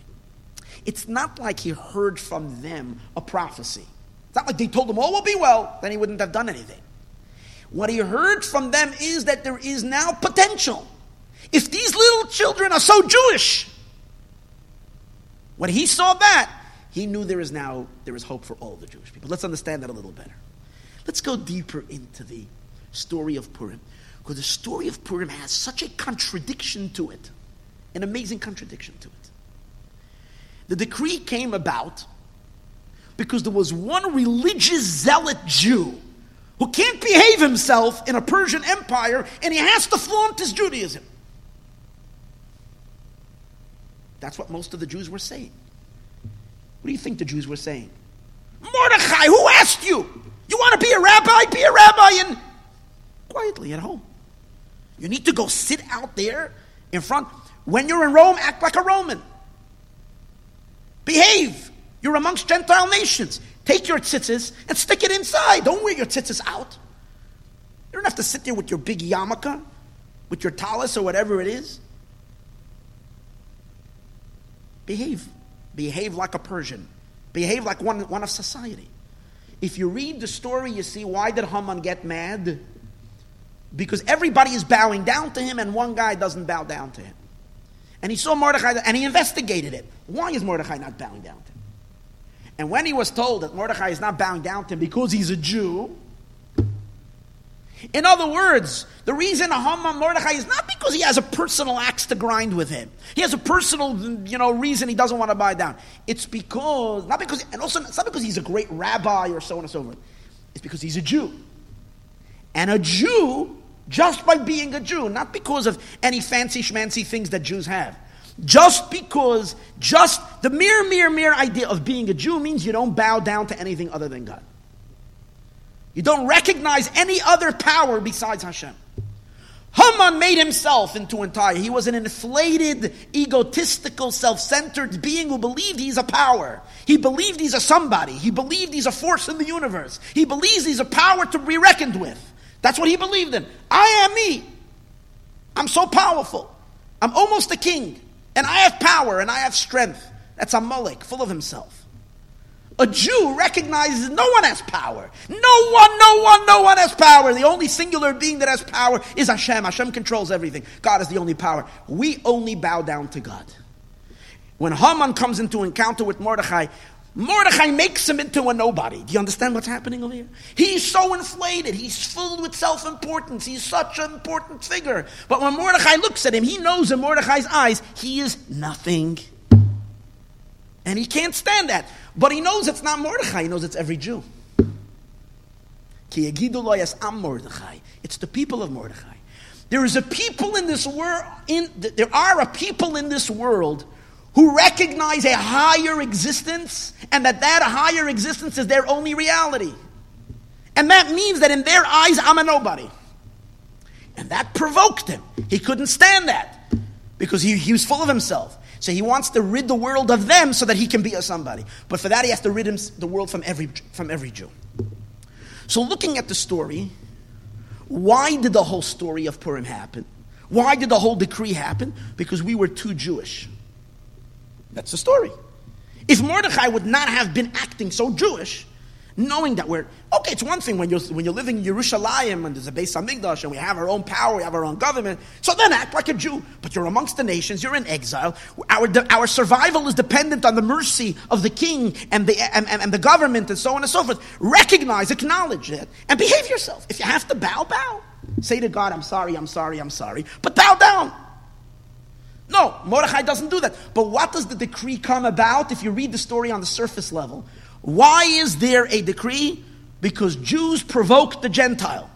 It's not like he heard from them a prophecy. It's not like they told him, all will be well, then he wouldn't have done anything. What he heard from them is that there is now potential. If these little children are so Jewish, when he saw that, he knew there is now there is hope for all the Jewish people. Let's understand that a little better. Let's go deeper into the story of Purim. Because the story of Purim has such a contradiction to it, an amazing contradiction to it. The decree came about because there was one religious zealot Jew who can't behave himself in a Persian empire and he has to flaunt his Judaism. That's what most of the Jews were saying. What do you think the Jews were saying? Mordechai, who asked you? You want to be a rabbi? Be a rabbi and quietly at home. You need to go sit out there in front. When you're in Rome, act like a Roman. Behave. You're amongst Gentile nations. Take your tzitzis and stick it inside. Don't wear your tzitzis out. You don't have to sit there with your big yarmulke, with your tallis or whatever it is. Behave. Behave like a Persian. Behave like one, one of society. If you read the story, you see why did Haman get mad? because everybody is bowing down to him and one guy doesn't bow down to him. And he saw Mordechai and he investigated it. Why is Mordechai not bowing down to him? And when he was told that Mordechai is not bowing down to him because he's a Jew, in other words, the reason Haman Mordechai is not because he has a personal axe to grind with him. He has a personal, you know, reason he doesn't want to bow down. It's because not because, and also it's not because he's a great rabbi or so on and so forth. It's because he's a Jew. And a Jew, just by being a Jew, not because of any fancy schmancy things that Jews have, just because, just the mere, mere, mere idea of being a Jew means you don't bow down to anything other than God. You don't recognize any other power besides Hashem. Haman made himself into entire. He was an inflated, egotistical, self-centered being who believed he's a power. He believed he's a somebody. He believed he's a force in the universe. He believes he's a power to be reckoned with. That's what he believed in. I am me. I'm so powerful. I'm almost a king. And I have power and I have strength. That's a Amalek, full of himself. A Jew recognizes no one has power. No one, no one, no one has power. The only singular being that has power is Hashem. Hashem controls everything. God is the only power. We only bow down to God. When Haman comes into encounter with Mordechai, Mordechai makes him into a nobody. Do you understand what's happening over here? He's so inflated. He's filled with self importance. He's such an important figure. But when Mordechai looks at him, he knows in Mordechai's eyes, he is nothing. And he can't stand that. But he knows it's not Mordechai, he knows it's every Jew. It's the people of Mordechai. There is a people in this world, in, there are a people in this world who recognize a higher existence and that that higher existence is their only reality. And that means that in their eyes, I'm a nobody. And that provoked him. He couldn't stand that because he, he was full of himself. So he wants to rid the world of them so that he can be a somebody. But for that, he has to rid him, the world from every, from every Jew. So looking at the story, why did the whole story of Purim happen? Why did the whole decree happen? Because we were too Jewish. That's the story. If Mordechai would not have been acting so Jewish, knowing that we're okay. It's one thing when you're when you're living in Yerushalayim and there's a Beis Hamikdash and we have our own power, we have our own government. So then act like a Jew. But you're amongst the nations. You're in exile. Our our survival is dependent on the mercy of the king and the and, and, and the government and so on and so forth. Recognize, acknowledge it, and behave yourself. If you have to bow, bow. Say to God, "I'm sorry, I'm sorry, I'm sorry," but bow down. No, Mordechai doesn't do that. But what does the decree come about if you read the story on the surface level? Why is there a decree? Because Jews provoked the Gentile.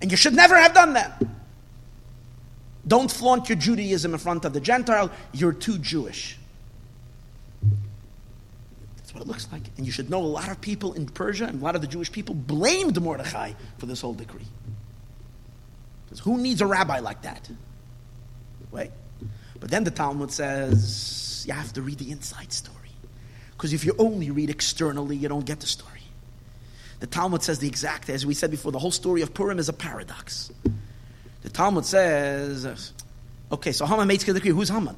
And you should never have done that. Don't flaunt your Judaism in front of the Gentile. You're too Jewish. That's what it looks like. And you should know a lot of people in Persia and a lot of the Jewish people blamed Mordechai for this whole decree. Because who needs a rabbi like that? Wait. But then the Talmud says you have to read the inside story. Because if you only read externally, you don't get the story. The Talmud says the exact, as we said before, the whole story of Purim is a paradox. The Talmud says, okay, so Haman makes decree. Who's Haman?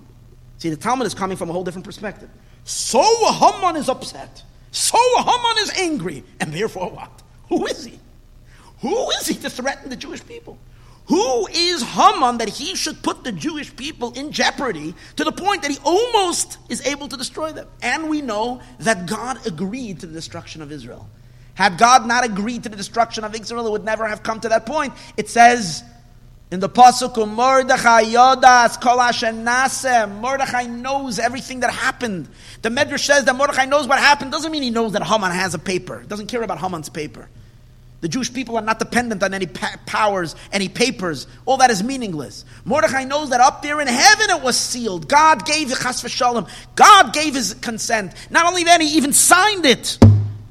See, the Talmud is coming from a whole different perspective. So Haman is upset. So Haman is angry. And therefore what? Who is he? Who is he to threaten the Jewish people? Who is Haman that he should put the Jewish people in jeopardy to the point that he almost is able to destroy them? And we know that God agreed to the destruction of Israel. Had God not agreed to the destruction of Israel, it would never have come to that point. It says in the Pasuk, Mordechai Yodas Kol Mordechai knows everything that happened. The Medrash says that Mordechai knows what happened. Doesn't mean he knows that Haman has a paper. Doesn't care about Haman's paper. The Jewish people are not dependent on any pa- powers, any papers. All that is meaningless. Mordechai knows that up there in heaven it was sealed. God gave the chas v'shalom. God gave his consent. Not only that, he even signed it,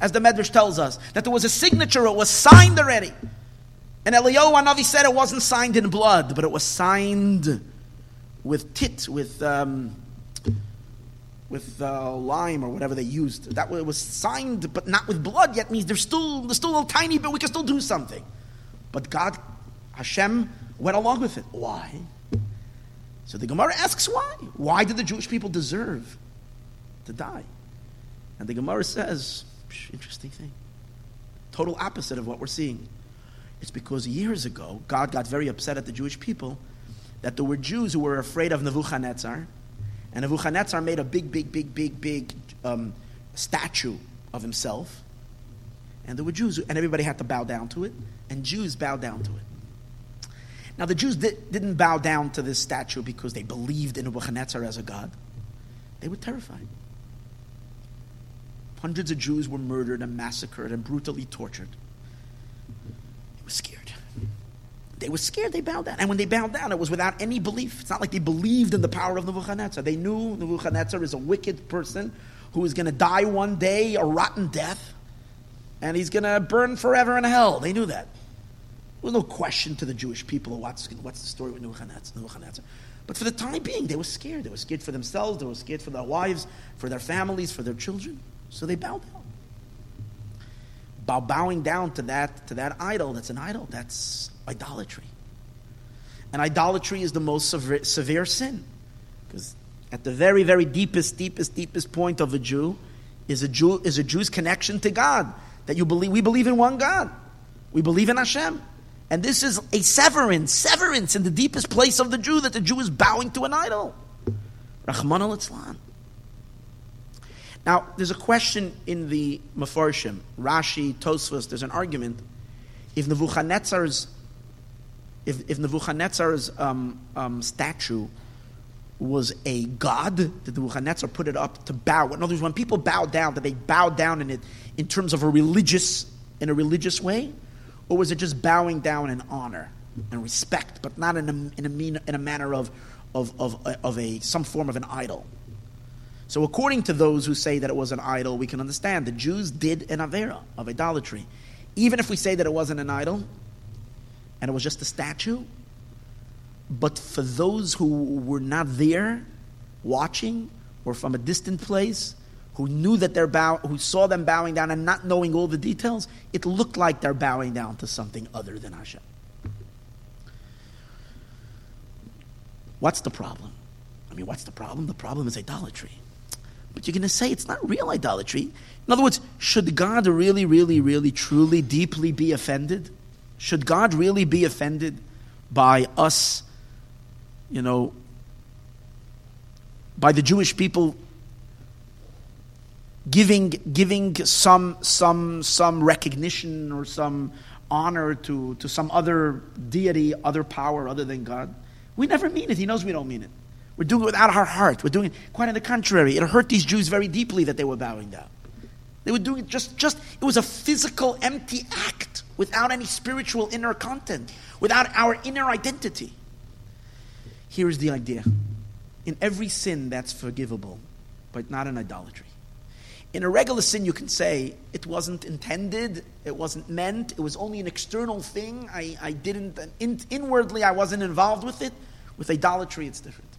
as the Medrash tells us, that there was a signature. It was signed already. And Eliyahu Hanavi said it wasn't signed in blood, but it was signed with tit, with um, with uh, lime or whatever they used. That was signed, but not with blood yet means there's still there's still a little tiny bit. We can still do something, but God, Hashem, went along with it. Why? So the Gemara asks why. Why did the Jewish people deserve to die? And the Gemara says, interesting thing, total opposite of what we're seeing. It's because years ago God got very upset at the Jewish people that there were Jews who were afraid of Nebuchadnezzar and Nebuchadnezzar made a big, big, big, big, big um, statue of himself. And there were Jews, and everybody had to bow down to it, and Jews bowed down to it. Now, the Jews did, didn't bow down to this statue because they believed in Nebuchadnezzar as a god. They were terrified. Hundreds of Jews were murdered and massacred and brutally tortured. They was scared. They were scared, they bowed down. And when they bowed down, it was without any belief. It's not like they believed in the power of Nebuchadnezzar. They knew Nebuchadnezzar is a wicked person who is going to die one day a rotten death, and he's going to burn forever in hell. They knew that. There was no question to the Jewish people what's, what's the story with Nebuchadnezzar. But for the time being, they were scared. They were scared for themselves, they were scared for their wives, for their families, for their children. So they bowed down. Bow, bowing down to that, to that idol, that's an idol, that's idolatry. And idolatry is the most severe, severe sin. Because at the very, very deepest, deepest, deepest point of a Jew is a Jew is a Jew's connection to God. That you believe we believe in one God. We believe in Hashem. And this is a severance, severance in the deepest place of the Jew that the Jew is bowing to an idol. Rahman al Now, there's a question in the Mefarshim, Rashi, Tosfos, there's an argument. If Nebuchadnezzar's, if, if Nebuchadnezzar's um, um, statue was a god, did Nebuchadnezzar put it up to bow? In other words, when people bow down, did they bow down in it in terms of a religious, in a religious way? Or was it just bowing down in honor and respect, but not in a, in a, mean, in a manner of, of, of, of a, some form of an idol? So, according to those who say that it was an idol, we can understand the Jews did an avera of idolatry. Even if we say that it wasn't an idol and it was just a statue, but for those who were not there watching or from a distant place, who knew that they're bow, who saw them bowing down and not knowing all the details, it looked like they're bowing down to something other than Hashem. What's the problem? I mean, what's the problem? The problem is idolatry. But you're going to say it's not real idolatry. In other words, should God really, really, really, truly, deeply be offended? Should God really be offended by us, you know, by the Jewish people giving, giving some, some, some recognition or some honor to, to some other deity, other power other than God. We never mean it. He knows we don't mean it. We're doing it without our heart. We're doing it quite on the contrary. It hurt these Jews very deeply that they were bowing down. They were doing it just, just it was a physical, empty act without any spiritual inner content, without our inner identity. Here is the idea. In every sin that's forgivable, but not in idolatry. In a regular sin, you can say it wasn't intended, it wasn't meant, it was only an external thing. I, I didn't, in, inwardly, I wasn't involved with it. With idolatry, it's different.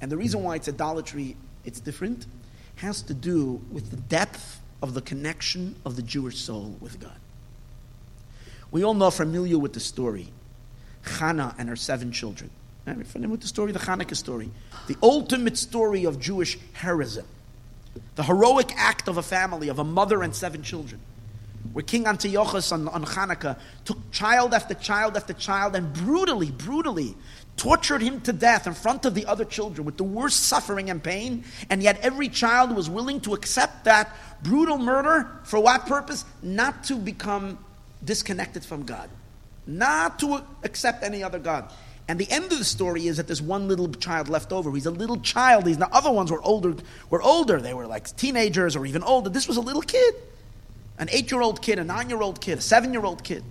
And the reason why it's idolatry, it's different, has to do with the depth of the connection of the Jewish soul with God. We all know familiar with the story Hannah and her seven children. I'm familiar with the story, the Hanukkah story, the ultimate story of Jewish heroism the heroic act of a family, of a mother and seven children, where King Antiochus on, on Hanukkah took child after child after child and brutally, brutally tortured him to death in front of the other children with the worst suffering and pain, and yet every child was willing to accept that brutal murder for what purpose? Not to become disconnected from God, not to accept any other God. And the end of the story is that there's one little child left over. He's a little child. These the other ones were older. Were older. They were like teenagers or even older. This was a little kid, an eight-year-old kid, a nine-year-old kid, a seven-year-old kid.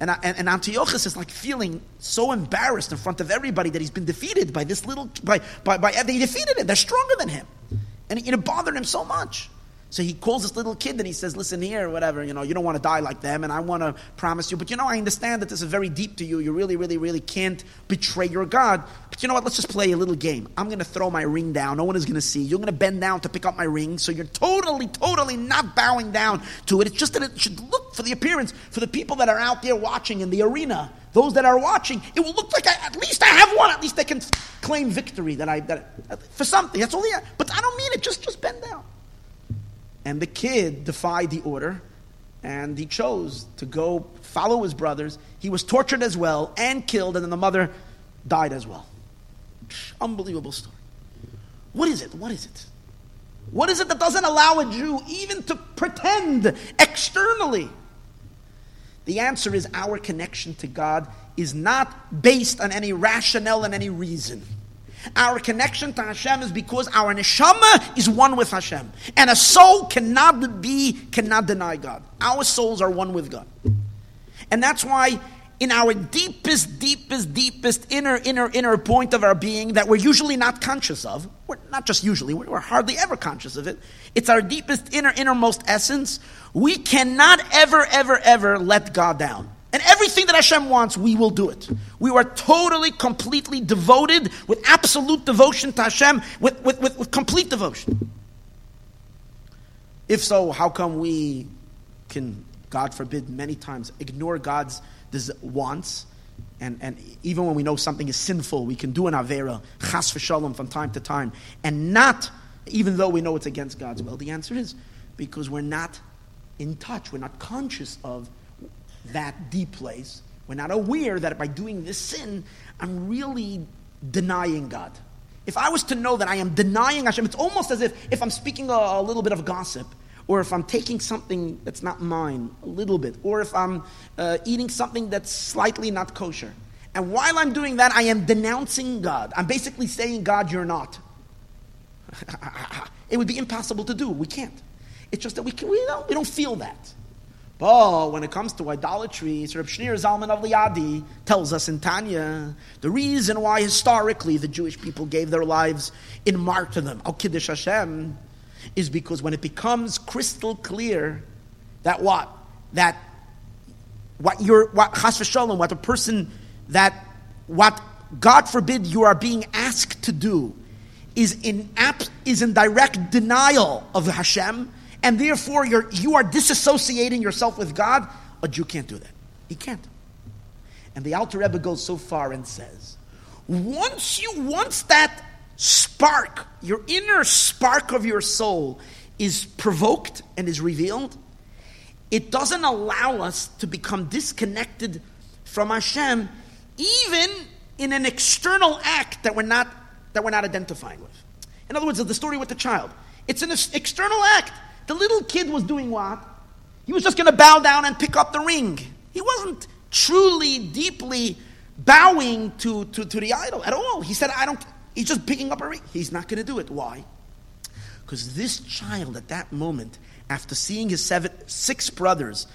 And, and, and, Antiochus is like feeling so embarrassed in front of everybody that he's been defeated by this little by by, by they defeated him. They're stronger than him, and it, it bothered him so much. So he calls this little kid and he says, Listen here, whatever, you know, you don't want to die like them, and I want to promise you, but you know, I understand that this is very deep to you. You really, really, really can't betray your God. But you know what? Let's just play a little game. I'm going to throw my ring down. No one is going to see. You're going to bend down to pick up my ring, so you're totally, totally not bowing down to it. It's just that it should look for the appearance, for the people that are out there watching in the arena, those that are watching, it will look like I, at least I have one. At least they can claim victory that I, that, for something. That's all have. But I don't mean it. Just, just bend down. And the kid defied the order and he chose to go follow his brothers. He was tortured as well and killed, and then the mother died as well. Unbelievable story. What is it? What is it? What is it that doesn't allow a Jew even to pretend externally? The answer is our connection to God is not based on any rationale and any reason. Our connection to Hashem is because our neshama is one with Hashem. And a soul cannot be, cannot deny God. Our souls are one with God. And that's why in our deepest, deepest, deepest inner, inner, inner point of our being that we're usually not conscious of, we're not just usually, we're hardly ever conscious of it. It's our deepest, inner, innermost essence. We cannot ever, ever, ever let God down. And everything that Hashem wants, we will do it. We are totally, completely devoted with absolute devotion to Hashem, with, with, with, with complete devotion. If so, how come we can, God forbid, many times ignore God's wants? And, and even when we know something is sinful, we can do an Avera, chas v'shalom, from time to time, and not, even though we know it's against God's will. The answer is because we're not in touch, we're not conscious of that deep place. We're not aware that by doing this sin, I'm really denying God. If I was to know that I am denying Hashem, it's almost as if if I'm speaking a, a little bit of gossip, or if I'm taking something that's not mine, a little bit, or if I'm uh, eating something that's slightly not kosher. And while I'm doing that, I am denouncing God. I'm basically saying, God, you're not. it would be impossible to do. We can't. It's just that we, can, we, don't, we don't feel that. But when it comes to idolatry, Sir Shneur Zalman of Liadi tells us in Tanya the reason why historically the Jewish people gave their lives in martyrdom, al Kiddush Hashem, is because when it becomes crystal clear that what? That what you're what chas v'shalom, what a person that what God forbid you are being asked to do is in is in direct denial of Hashem and therefore you're, you are disassociating yourself with God, a Jew can't do that. He can't. And the Alter Rebbe goes so far and says, once you, once that spark, your inner spark of your soul is provoked and is revealed, it doesn't allow us to become disconnected from Hashem, even in an external act that we're not, that we're not identifying with. In other words, the story with the child. It's an external act. The little kid was doing what? He was just going to bow down and pick up the ring. He wasn't truly, deeply bowing to, to, to the idol at all. He said, I don't, he's just picking up a ring. He's not going to do it. Why? Because this child at that moment, after seeing his seven, six brothers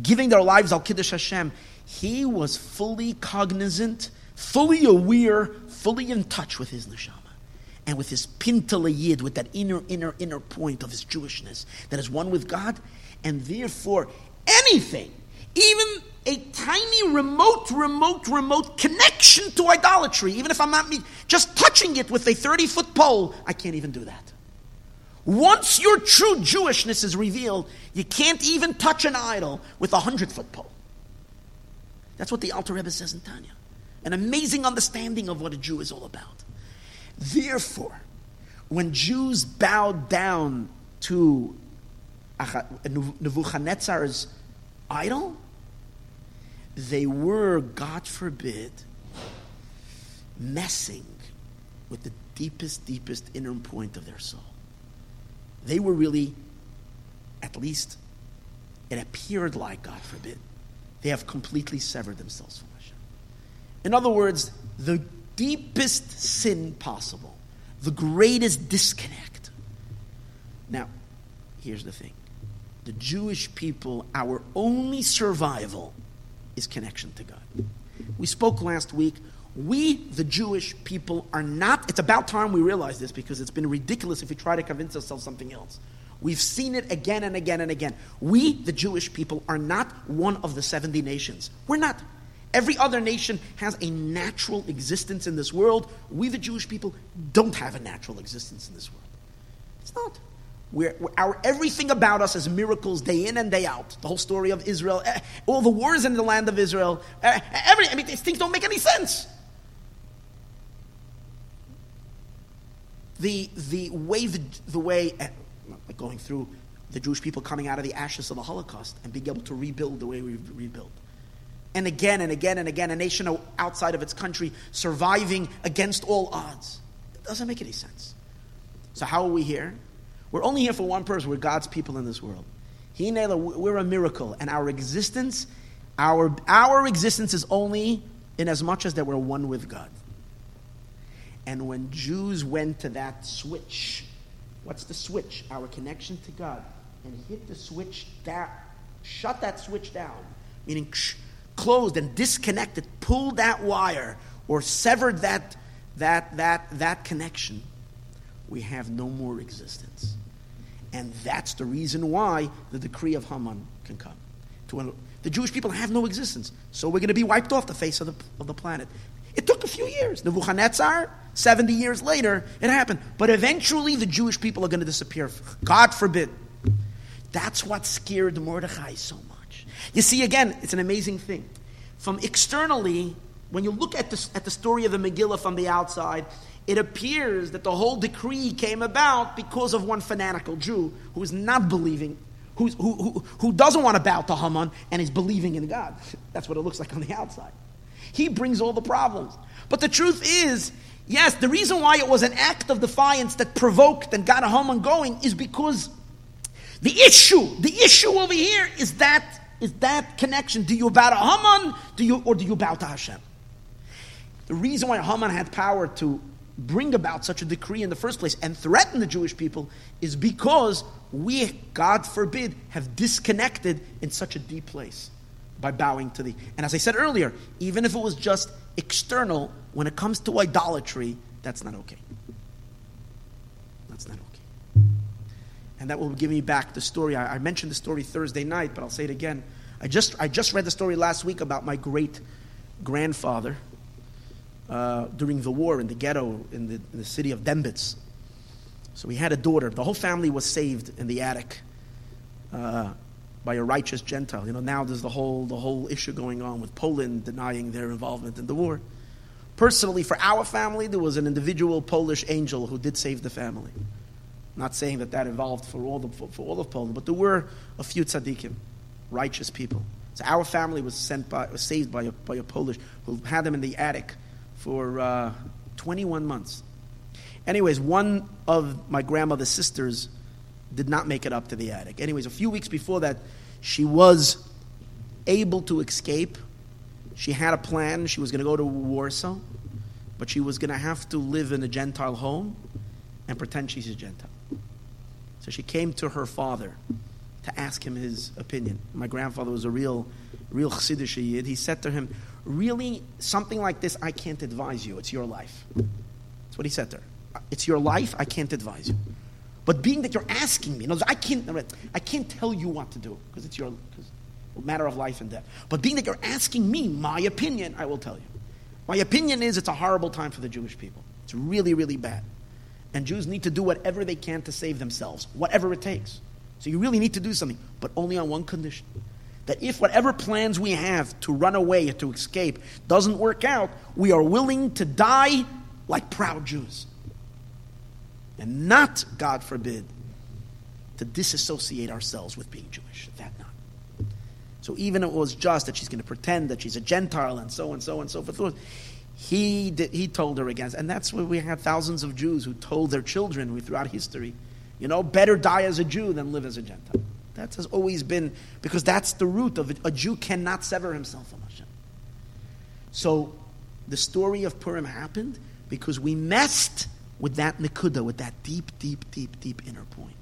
giving their lives al Kiddush Hashem, he was fully cognizant, fully aware, fully in touch with his neshama and with his pintele yid, with that inner, inner, inner point of his Jewishness that is one with God, and therefore anything, even a tiny, remote, remote, remote connection to idolatry, even if I'm not me, just touching it with a 30 foot pole, I can't even do that. Once your true Jewishness is revealed, you can't even touch an idol with a 100 foot pole. That's what the Alter Rebbe says in Tanya. An amazing understanding of what a Jew is all about. Therefore, when Jews bowed down to Nebuchadnezzar's idol, they were, God forbid, messing with the deepest, deepest inner point of their soul. They were really, at least it appeared like, God forbid, they have completely severed themselves from Hashem. In other words, the deepest sin possible, the greatest disconnect. Now, here's the thing the Jewish people, our only survival is connection to God. We spoke last week. We, the Jewish people, are not, it's about time we realize this because it's been ridiculous if we try to convince ourselves something else. We've seen it again and again and again. We, the Jewish people, are not one of the 70 nations. We're not. Every other nation has a natural existence in this world. We, the Jewish people, don't have a natural existence in this world. It's not. We're, we're, our, everything about us is miracles day in and day out. The whole story of Israel, eh, all the wars in the land of Israel, eh, every, I mean, these things don't make any sense. The, the way, the, the way eh, like going through the Jewish people coming out of the ashes of the Holocaust and being able to rebuild the way we rebuilt and again and again and again, a nation outside of its country surviving against all odds. It doesn't make any sense. So, how are we here? We're only here for one person. We're God's people in this world. He, we're a miracle, and our existence, our, our existence is only in as much as that we're one with God. And when Jews went to that switch, what's the switch? Our connection to God, and hit the switch down, shut that switch down, meaning closed and disconnected, pulled that wire or severed that, that, that, that connection, we have no more existence. And that's the reason why the decree of Haman can come. To, The Jewish people have no existence. So we're going to be wiped off the face of the, of the planet. It took a few years. Nebuchadnezzar, 70 years later, it happened. But eventually the Jewish people are going to disappear. God forbid. That's what scared Mordechai so much. You see, again, it's an amazing thing. From externally, when you look at the, at the story of the Megillah from the outside, it appears that the whole decree came about because of one fanatical Jew who is not believing, who, who, who doesn't want to bow to Haman and is believing in God. That's what it looks like on the outside. He brings all the problems. But the truth is, yes, the reason why it was an act of defiance that provoked and got a Haman going is because the issue, the issue over here is that is that connection. Do you bow to Haman, do you, or do you bow to Hashem? The reason why Haman had power to bring about such a decree in the first place and threaten the Jewish people is because we, God forbid, have disconnected in such a deep place by bowing to thee. And as I said earlier, even if it was just external, when it comes to idolatry, that's not okay. And that will give me back the story. I, I mentioned the story Thursday night, but I'll say it again. I just, I just read the story last week about my great grandfather uh, during the war in the ghetto in the, in the city of Dembitz. So he had a daughter. The whole family was saved in the attic uh, by a righteous Gentile. You know, now there's the whole, the whole issue going on with Poland denying their involvement in the war. Personally, for our family, there was an individual Polish angel who did save the family. Not saying that that involved for all, the, for, for all of Poland, but there were a few tzaddikim, righteous people. So our family was sent by, was saved by a, by a Polish who had them in the attic for uh, 21 months. Anyways, one of my grandmother's sisters did not make it up to the attic. Anyways, a few weeks before that, she was able to escape. She had a plan. She was going to go to Warsaw, but she was going to have to live in a Gentile home and pretend she's a Gentile. She came to her father to ask him his opinion. My grandfather was a real, real Chassidish Yid. He said to him, really, something like this, I can't advise you. It's your life. That's what he said to her. It's your life. I can't advise you. But being that you're asking me, I can't, I can't tell you what to do because it's your matter of life and death. But being that you're asking me my opinion, I will tell you. My opinion is it's a horrible time for the Jewish people. It's really, really bad. And Jews need to do whatever they can to save themselves, whatever it takes. So you really need to do something, but only on one condition that if whatever plans we have to run away or to escape doesn't work out, we are willing to die like proud Jews. And not, God forbid, to disassociate ourselves with being Jewish. That not. So even if it was just that she's going to pretend that she's a Gentile and so and so and so forth, he, did, he told her against. And that's where we had thousands of Jews who told their children throughout history, you know, better die as a Jew than live as a Gentile. That has always been, because that's the root of it. A Jew cannot sever himself from Hashem. So the story of Purim happened because we messed with that Nikuda, with that deep, deep, deep, deep inner point.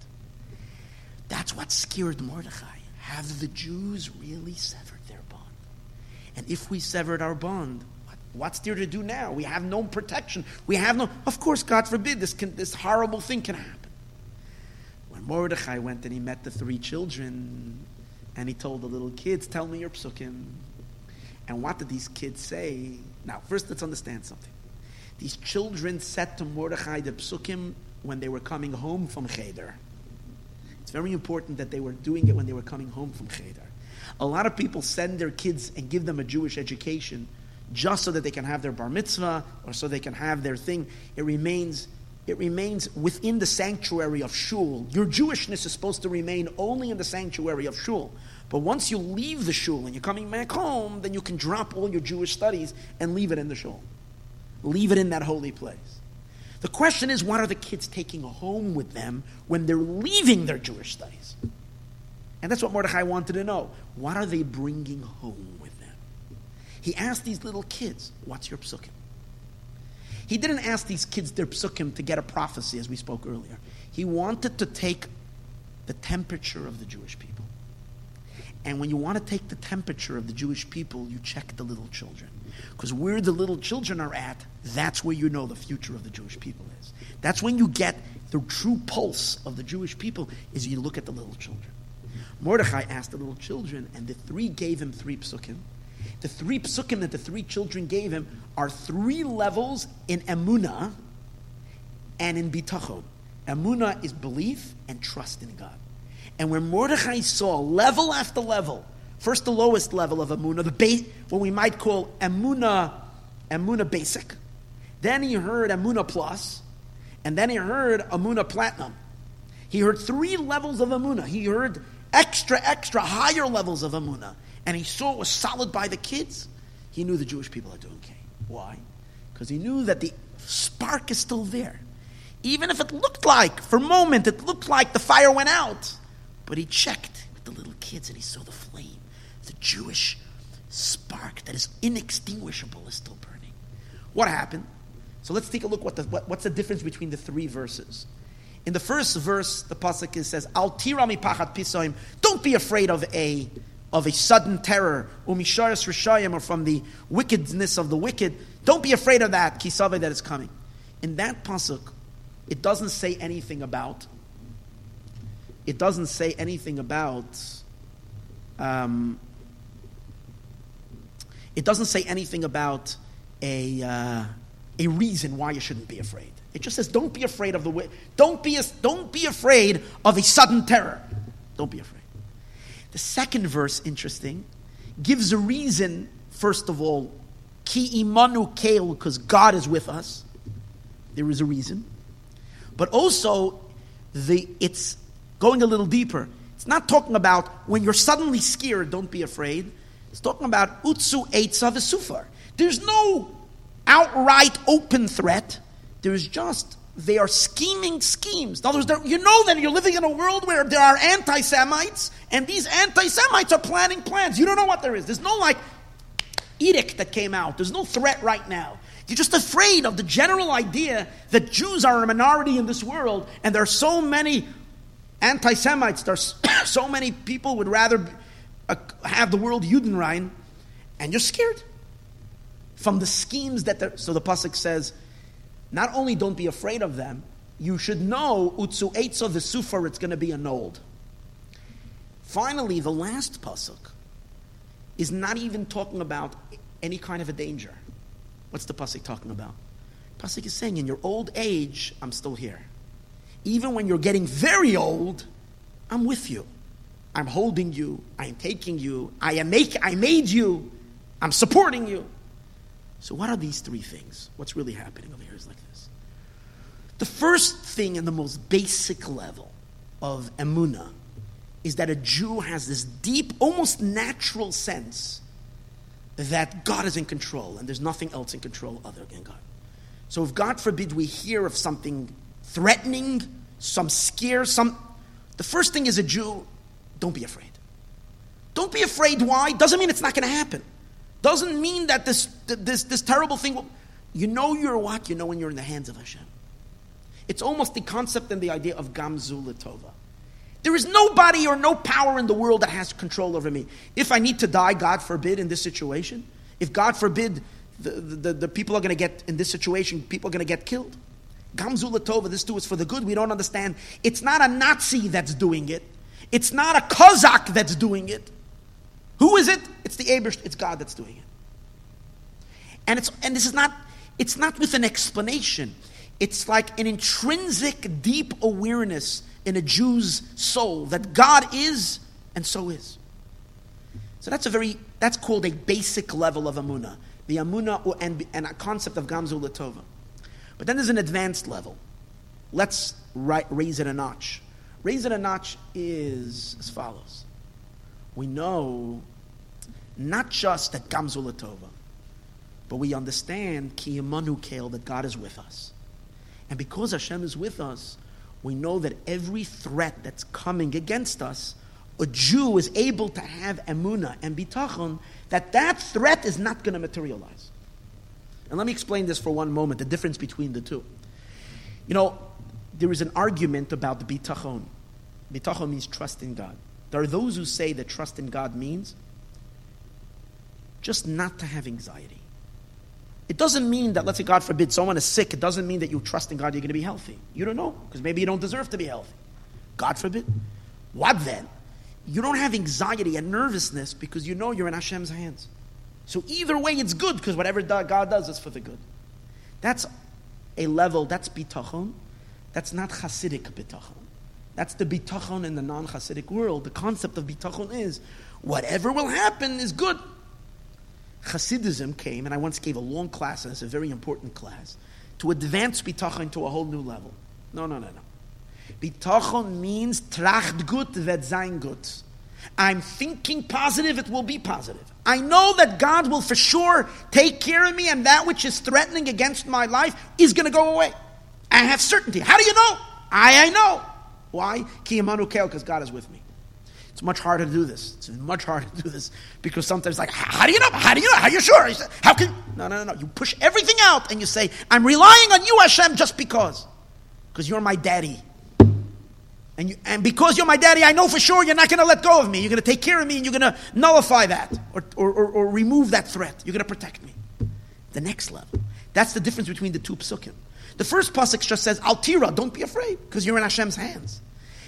That's what scared Mordechai. Have the Jews really severed their bond? And if we severed our bond, what's there to do now? We have no protection. We have no. Of course, God forbid, this, can, this horrible thing can happen. When Mordechai went and he met the three children and he told the little kids, Tell me your psukim. And what did these kids say? Now, first let's understand something. These children said to Mordechai the psukim when they were coming home from Cheder. It's very important that they were doing it when they were coming home from Cheder. A lot of people send their kids and give them a Jewish education just so that they can have their bar mitzvah or so they can have their thing. It remains it remains within the sanctuary of shul. Your Jewishness is supposed to remain only in the sanctuary of shul. But once you leave the shul and you're coming back home, then you can drop all your Jewish studies and leave it in the shul. Leave it in that holy place. The question is, what are the kids taking home with them when they're leaving their Jewish studies? And that's what Mordechai wanted to know. What are they bringing home with? He asked these little kids, What's your psukim? He didn't ask these kids their psukim to get a prophecy, as we spoke earlier. He wanted to take the temperature of the Jewish people. And when you want to take the temperature of the Jewish people, you check the little children. Because where the little children are at, that's where you know the future of the Jewish people is. That's when you get the true pulse of the Jewish people, is you look at the little children. Mordechai asked the little children, and the three gave him three psukim. The three psukim that the three children gave him are three levels in emuna and in bitachon. Emuna is belief and trust in God. And when Mordechai saw level after level, first the lowest level of emuna, the base, what we might call emuna, emuna basic. Then he heard emuna plus, and then he heard emuna platinum. He heard three levels of emuna. He heard extra, extra higher levels of emuna, and he saw it was solid by the kids. He knew the Jewish people are doing okay. Why? Because he knew that the spark is still there. Even if it looked like, for a moment, it looked like the fire went out. But he checked with the little kids and he saw the flame. The Jewish spark that is inextinguishable is still burning. What happened? So let's take a look. What the, what, what's the difference between the three verses? In the first verse, the pasuk says, "Al tirami pachat pisoim." Don't be afraid of a of a sudden terror, umisharis rishayim, or from the wickedness of the wicked. Don't be afraid of that kisave that is coming. In that pasuk, it doesn't say anything about. It doesn't say anything about. Um, it doesn't say anything about a uh, a reason why you shouldn't be afraid. It just says, "Don't be afraid of the don't be a, don't be afraid of a sudden terror. Don't be afraid." The second verse, interesting, gives a reason. First of all, ki imanu keil, because God is with us. There is a reason, but also the it's going a little deeper. It's not talking about when you're suddenly scared. Don't be afraid. It's talking about utsu eitza v'sufar. There's no outright open threat. There is just they are scheming schemes. In other words, you know that you're living in a world where there are anti Semites, and these anti Semites are planning plans. You don't know what there is. There's no like edict that came out, there's no threat right now. You're just afraid of the general idea that Jews are a minority in this world, and there are so many anti Semites, there's so many people would rather uh, have the world Judenrein, and you're scared from the schemes that so the pasuk says not only don't be afraid of them, you should know utsu the v'sufar it's going to be annulled. Finally, the last pasuk is not even talking about any kind of a danger. What's the pasuk talking about? Pasuk is saying, in your old age, I'm still here. Even when you're getting very old, I'm with you. I'm holding you. I'm taking you. I am make. I made you. I'm supporting you. So, what are these three things? What's really happening over here is like this. The first thing, in the most basic level of emuna, is that a Jew has this deep, almost natural sense that God is in control and there's nothing else in control other than God. So, if God forbid we hear of something threatening, some scare, some. The first thing is a Jew, don't be afraid. Don't be afraid. Why? Doesn't mean it's not going to happen. Doesn't mean that this, this, this terrible thing will. You know you're what? You know when you're in the hands of Hashem. It's almost the concept and the idea of Gamzu Latova. There is nobody or no power in the world that has control over me. If I need to die, God forbid, in this situation, if God forbid the, the, the people are going to get, in this situation, people are going to get killed. Gamzu Latova, this too is for the good. We don't understand. It's not a Nazi that's doing it. It's not a Cossack that's doing it. Who is it? It's the Aibishter, it's God that's doing it. And it's and this is not it's not with an explanation. It's like an intrinsic deep awareness in a Jew's soul that God is and so is. So that's a very that's called a basic level of amuna, the amuna and, and a concept of gamzu latova. But then there's an advanced level. Let's raise it a notch. Raise it a notch is as follows we know not just that Gamzu Latova, but we understand Ki Kel that God is with us. And because Hashem is with us, we know that every threat that's coming against us, a Jew is able to have emuna and bitachon that that threat is not going to materialize. And let me explain this for one moment, the difference between the two. You know, there is an argument about the bitachon. Bitachon means trust in God. There are those who say that trust in God means just not to have anxiety. It doesn't mean that, let's say, God forbid, someone is sick. It doesn't mean that you trust in God you're going to be healthy. You don't know, because maybe you don't deserve to be healthy. God forbid. What then? you don't have anxiety and nervousness because you know you're in Hashem's hands. So either way, it's good because whatever God does is for the good. That's a level, that's bitachon. That's not Hasidic bitachon. That's the bitachon in the non Hasidic world. The concept of bitachon is whatever will happen is good. Hasidism came, and I once gave a long class, and it's a very important class, to advance bitachon to a whole new level. No, no, no, no. Bitachon means tracht gut wird sein gut. I'm thinking positive, it will be positive. I know that God will for sure take care of me, and that which is threatening against my life is going to go away. I have certainty. How do you know? I, I know. Why? Kao, because God is with me. It's much harder to do this. It's much harder to do this because sometimes, like, how do you know? How do you know? How are you sure? How can? No, no, no, no. You push everything out and you say, "I'm relying on you, Hashem, just because, because you're my daddy." And, you, and because you're my daddy, I know for sure you're not going to let go of me. You're going to take care of me and you're going to nullify that or, or, or, or remove that threat. You're going to protect me. The next level. That's the difference between the two psukim. The first pasuk just says, Altira, don't be afraid, because you're in Hashem's hands.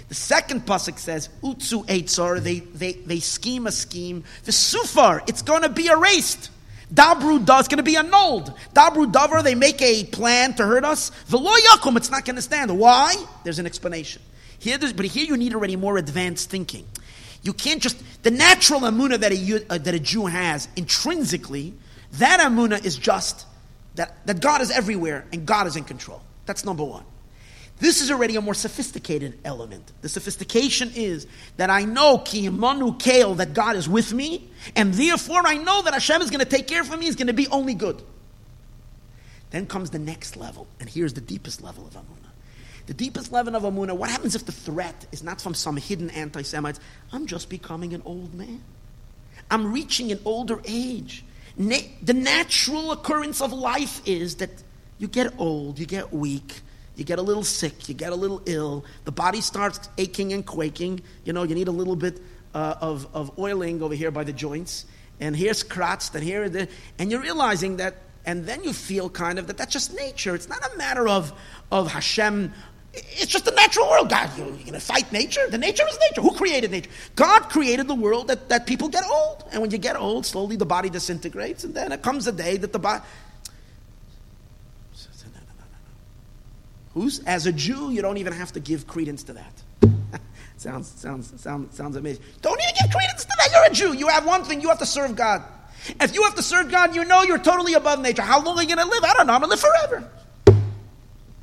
The second pasuk says, Utsu Eitzor, they, they, they scheme a scheme. The Sufar, it's going to be erased. Dabru da, it's going to be annulled. Dabru davar, they make a plan to hurt us. Velo yakum, it's not going to stand. Why? There's an explanation. Here, but here you need already more advanced thinking. You can't just the natural amuna that a, uh, that a Jew has intrinsically. That amuna is just that, that God is everywhere and God is in control. That's number one. This is already a more sophisticated element. The sophistication is that I know kale that God is with me, and therefore I know that Hashem is going to take care of me. Is going to be only good. Then comes the next level, and here's the deepest level of amuna. The deepest level of Amunah, what happens if the threat is not from some hidden anti Semites? I'm just becoming an old man. I'm reaching an older age. Na- the natural occurrence of life is that you get old, you get weak, you get a little sick, you get a little ill, the body starts aching and quaking. You know, you need a little bit uh, of, of oiling over here by the joints. And here's kratz, and here, and you're realizing that and then you feel kind of that that's just nature. It's not a matter of, of Hashem it's just the natural world. God, you're, you're going to fight nature? The nature is nature. Who created nature? God created the world that, that people get old. And when you get old, slowly the body disintegrates, and then it comes a day that the body. Who's as a Jew, you don't even have to give credence to that. sounds sounds sounds sounds amazing. Don't even give credence to that. You're a Jew. You have one thing. You have to serve God. If you have to serve God, you know you're totally above nature. How long are you going to live? I don't know. I'm going to live forever.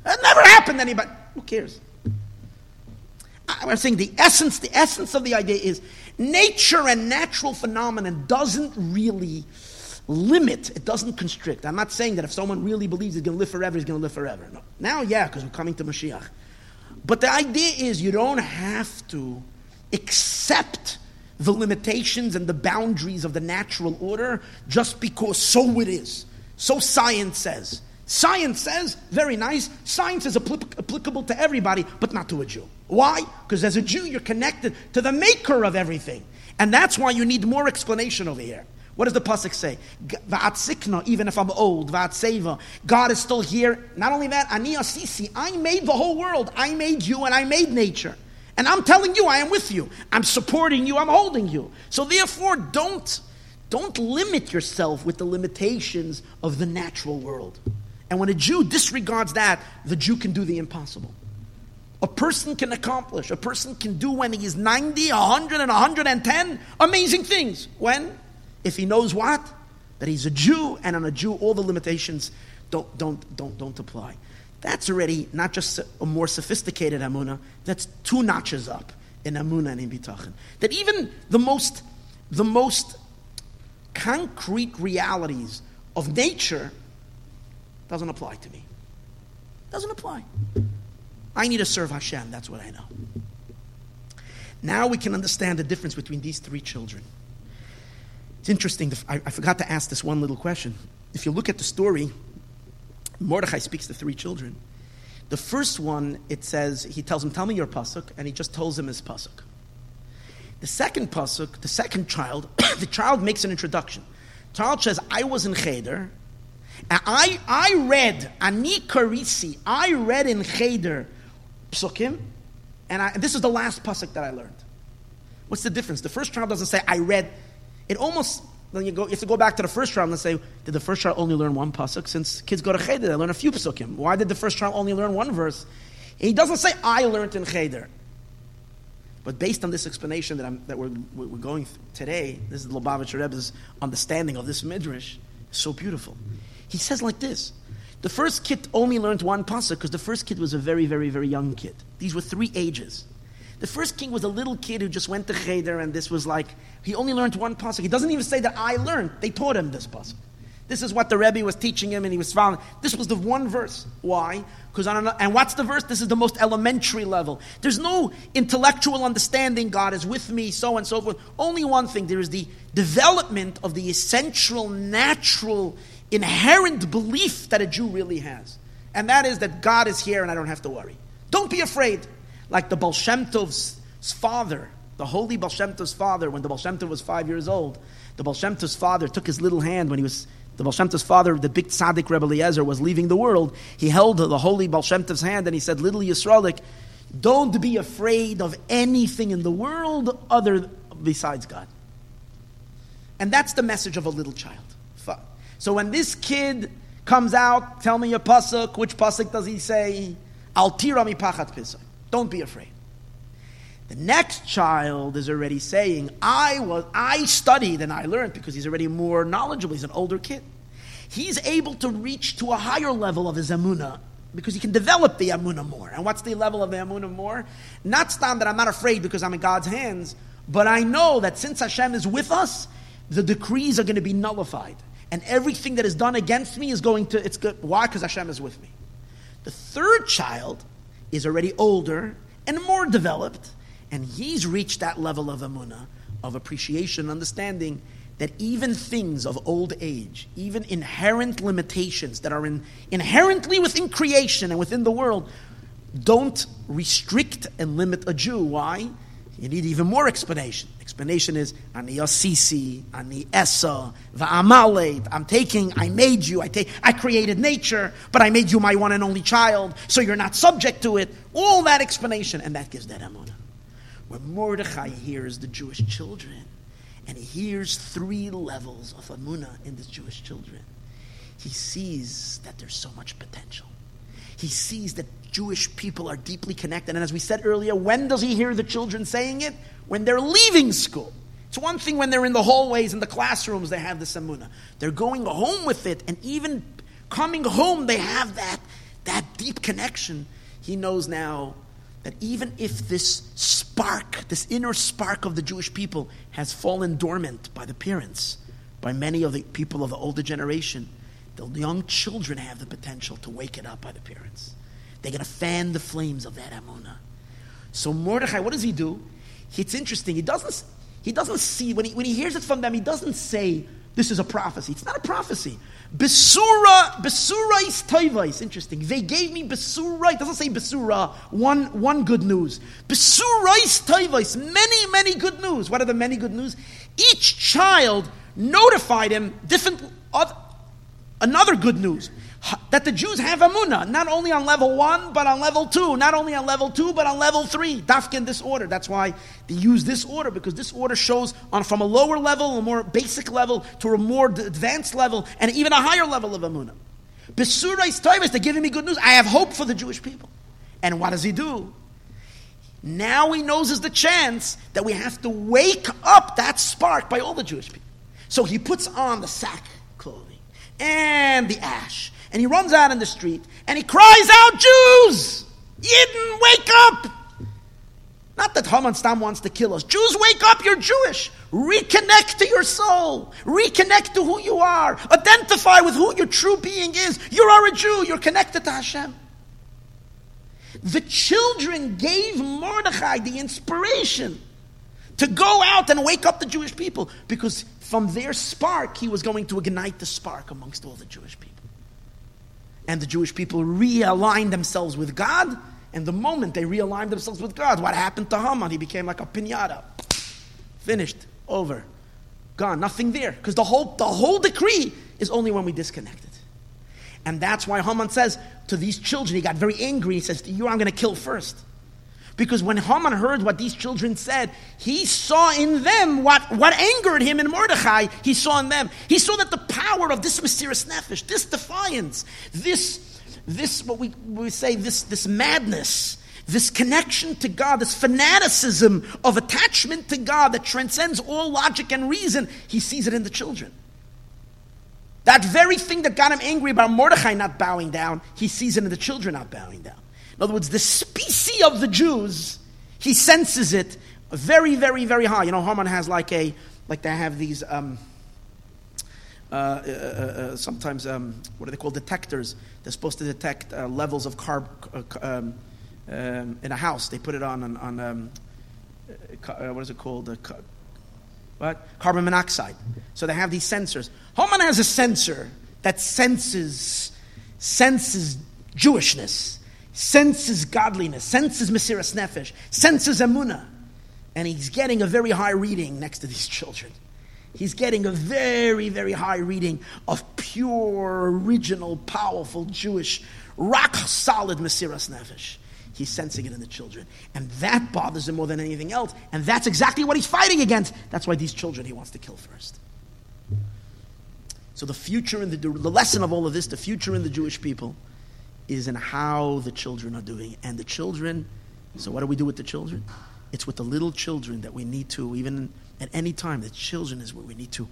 That never happened to anybody. Who cares? I'm saying the essence, the essence of the idea is nature and natural phenomenon doesn't really limit, it doesn't constrict. I'm not saying that if someone really believes he's going to live forever, he's going to live forever. No. Now, yeah, because we're coming to Mashiach. But the idea is you don't have to accept the limitations and the boundaries of the natural order just because so it is. So science says. Science says, very nice, science is apl- applicable to everybody, but not to a Jew. Why? Because as a Jew, you're connected to the maker of everything. And that's why you need more explanation over here. What does the pasuk say? Va'atsikna, even if I'm old, va'atseva. God is still here. Not only that, ani asisi. I made the whole world. I made you and I made nature. And I'm telling you, I am with you. I'm supporting you. I'm holding you. So therefore, don't, don't limit yourself with the limitations of the natural world. And when a Jew disregards that, the Jew can do the impossible. A person can accomplish, a person can do when he is 90, 100, and 110 amazing things. When? If he knows what? That he's a Jew, and on a Jew, all the limitations don't, don't, don't, don't apply. That's already not just a more sophisticated Amunah, that's two notches up in Amunah and in Bitachon. That even the most, the most concrete realities of nature doesn't apply to me. Doesn't apply. I need to serve Hashem. That's what I know. Now we can understand the difference between these three children. It's interesting. I, forgot to ask this one little question. If you look at the story, Mordechai speaks to three children. The first one, it says, he tells him, Tell me your pasuk, and he just tells him his pasuk. The second pasuk, the second child, the child makes an introduction. The Child says, I was in Cheder, I, I read, Ani Karisi, I read in Cheder Psukim, and I, this is the last pasuk that I learned. What's the difference? The first child doesn't say, I read. It almost, then you, go, you have to go back to the first child and say, did the first child only learn one pasuk? Since kids go to cheder, they learn a few pasukim. Why did the first child only learn one verse? He doesn't say, I learned in cheder. But based on this explanation that, I'm, that we're, we're going today, this is Lubavitcher Rebbe's understanding of this midrash, so beautiful. He says like this The first kid only learned one pasuk because the first kid was a very, very, very young kid. These were three ages. The first king was a little kid who just went to cheder, and this was like, he only learned one pasuk. He doesn't even say that I learned. They taught him this pasuk. This is what the Rebbe was teaching him, and he was following. This was the one verse. Why? Because I don't know. and what's the verse? This is the most elementary level. There's no intellectual understanding. God is with me, so and so forth. Only one thing. There is the development of the essential, natural, inherent belief that a Jew really has, and that is that God is here, and I don't have to worry. Don't be afraid. Like the Baal father, the holy Baal father, when the Baal was five years old, the Baal father took his little hand when he was the Baal father, the big tzaddik Rebbe Eliezer, was leaving the world. He held the holy Baal hand and he said, Little Yisraelik, don't be afraid of anything in the world other besides God. And that's the message of a little child. So when this kid comes out, tell me your pasuk. Which pasuk does he say? Al tirami pachat pisah. Don't be afraid. The next child is already saying, I was I studied and I learned because he's already more knowledgeable. He's an older kid. He's able to reach to a higher level of his amuna because he can develop the amuna more. And what's the level of the amuna more? Not stam that I'm not afraid because I'm in God's hands, but I know that since Hashem is with us, the decrees are going to be nullified. And everything that is done against me is going to, it's good. Why? Because Hashem is with me. The third child is already older and more developed and he's reached that level of amuna, of appreciation, understanding that even things of old age, even inherent limitations that are in, inherently within creation and within the world, don't restrict and limit a Jew. Why? You need even more explanation. Explanation is ani Yasisi, ani Esa, va'amaleit. I'm taking, I made you, I take, I created nature, but I made you my one and only child, so you're not subject to it. All that explanation, and that gives that emunah where Mordechai hears the Jewish children, and he hears three levels of Amunah in the Jewish children. He sees that there's so much potential. He sees that Jewish people are deeply connected. And as we said earlier, when does he hear the children saying it? When they're leaving school. It's one thing when they're in the hallways, in the classrooms, they have this Amunah. They're going home with it, and even coming home, they have that, that deep connection. He knows now that even if this spark, this inner spark of the Jewish people, has fallen dormant by the parents, by many of the people of the older generation, the young children have the potential to wake it up by the parents. They're going to fan the flames of that Amunah. So Mordechai, what does he do? It's interesting. He doesn't, he doesn't see, when he, when he hears it from them, he doesn't say, this is a prophecy. It's not a prophecy. Besura, Besura is Toivais. Interesting. They gave me Besura. It doesn't say Besura, one, one good news. Besura is. Many, many good news. What are the many good news? Each child notified him different, another good news that the Jews have Amunah, not only on level one, but on level two. Not only on level two, but on level three. Dafkin this order. That's why they use this order, because this order shows on from a lower level, a more basic level, to a more advanced level, and even a higher level of Amunah. Besurais Toivis, they're giving me good news. I have hope for the Jewish people. And what does he do? Now he knows is the chance that we have to wake up that spark by all the Jewish people. So he puts on the sack clothing and the ash and he runs out in the street and he cries out, Jews! Yidden, wake up! Not that Haman Stam wants to kill us. Jews, wake up, you're Jewish. Reconnect to your soul. Reconnect to who you are. Identify with who your true being is. You are a Jew, you're connected to Hashem. The children gave Mordechai the inspiration to go out and wake up the Jewish people because from their spark, he was going to ignite the spark amongst all the Jewish people and the Jewish people realigned themselves with God. And the moment they realigned themselves with God, what happened to Haman? He became like a pinata. Finished. Over. Gone. Nothing there. Because the whole, the whole decree is only when we disconnect it. And that's why Haman says to these children, he got very angry. He says, You I'm going to kill first. Because when Haman heard what these children said, he saw in them what, what angered him in Mordechai, he saw in them. He saw that the power of this mysterious nefesh, this defiance, this, this what we, we say, this, this madness, this connection to God, this fanaticism of attachment to God that transcends all logic and reason, he sees it in the children. That very thing that got him angry about Mordechai not bowing down, he sees it in the children not bowing down. In other words, the species of the Jews, he senses it very, very, very high. You know, Haman has like a, like they have these, um, uh, uh, uh, sometimes, um, what are they called? Detectors. They're supposed to detect uh, levels of carb uh, um, um, in a house. They put it on, on, on um, uh, what is it called? what? Carbon monoxide. So they have these sensors. Haman has a sensor that senses, senses Jewishness, senses godliness, senses Mesiras Nefesh, senses Emunah. And he's getting a very high reading next to these children. He's getting a very, very high reading of pure, original, powerful Jewish, rock solid Mesiras Nefesh. He's sensing it in the children. And that bothers him more than anything else. And that's exactly what he's fighting against. That's why these children he wants to kill first. So the future and the, the lesson of all of this, the future in the Jewish people, is in how the children are doing. And the children, so what do we do with the children? It's with the little children that we need to, even at any time, the children is where we need to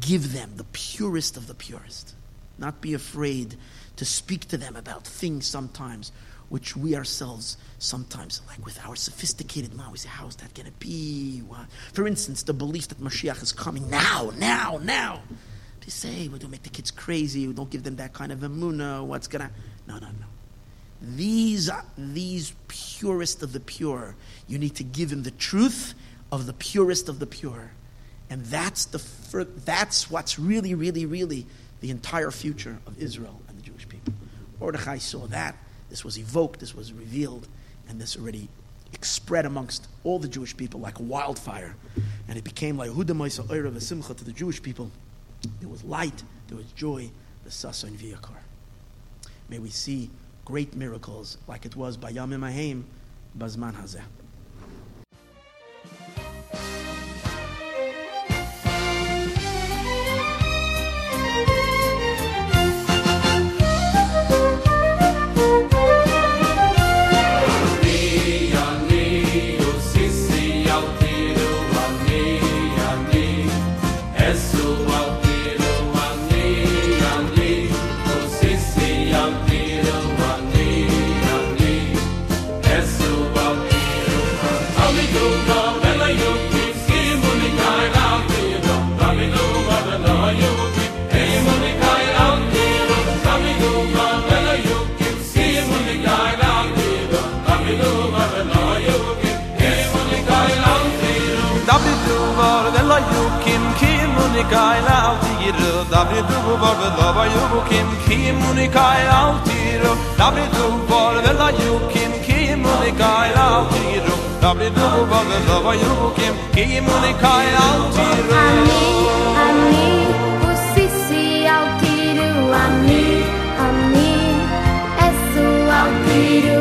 give them the purest of the purest. Not be afraid to speak to them about things sometimes which we ourselves sometimes, like with our sophisticated mind, we say, how is that going to be? What? For instance, the belief that Mashiach is coming now, now, now. They say, we don't make the kids crazy, we don't give them that kind of emuna, what's going to... No, no, no. These, these purest of the pure, you need to give them the truth of the purest of the pure. And that's, the, that's what's really, really, really the entire future of Israel and the Jewish people. Mordechai saw that. This was evoked, this was revealed, and this already spread amongst all the Jewish people like wildfire. And it became like huda Hudamaisa Oira Vesimcha to the Jewish people. There was light, there was joy, the Sasa and Viyakar. May we see great miracles like it was by Yamim Ahim, Bazman Hazeh. unikai lauti ro dabri du bor ve lava yu kim. Kim unikai lauti ro dabri du bor ve la yu kim. Kim unikai lauti ro dabri du bor ve lava yu kim. Kim unikai lauti ro ami ami usisi lauti ro ami ami esu lauti ro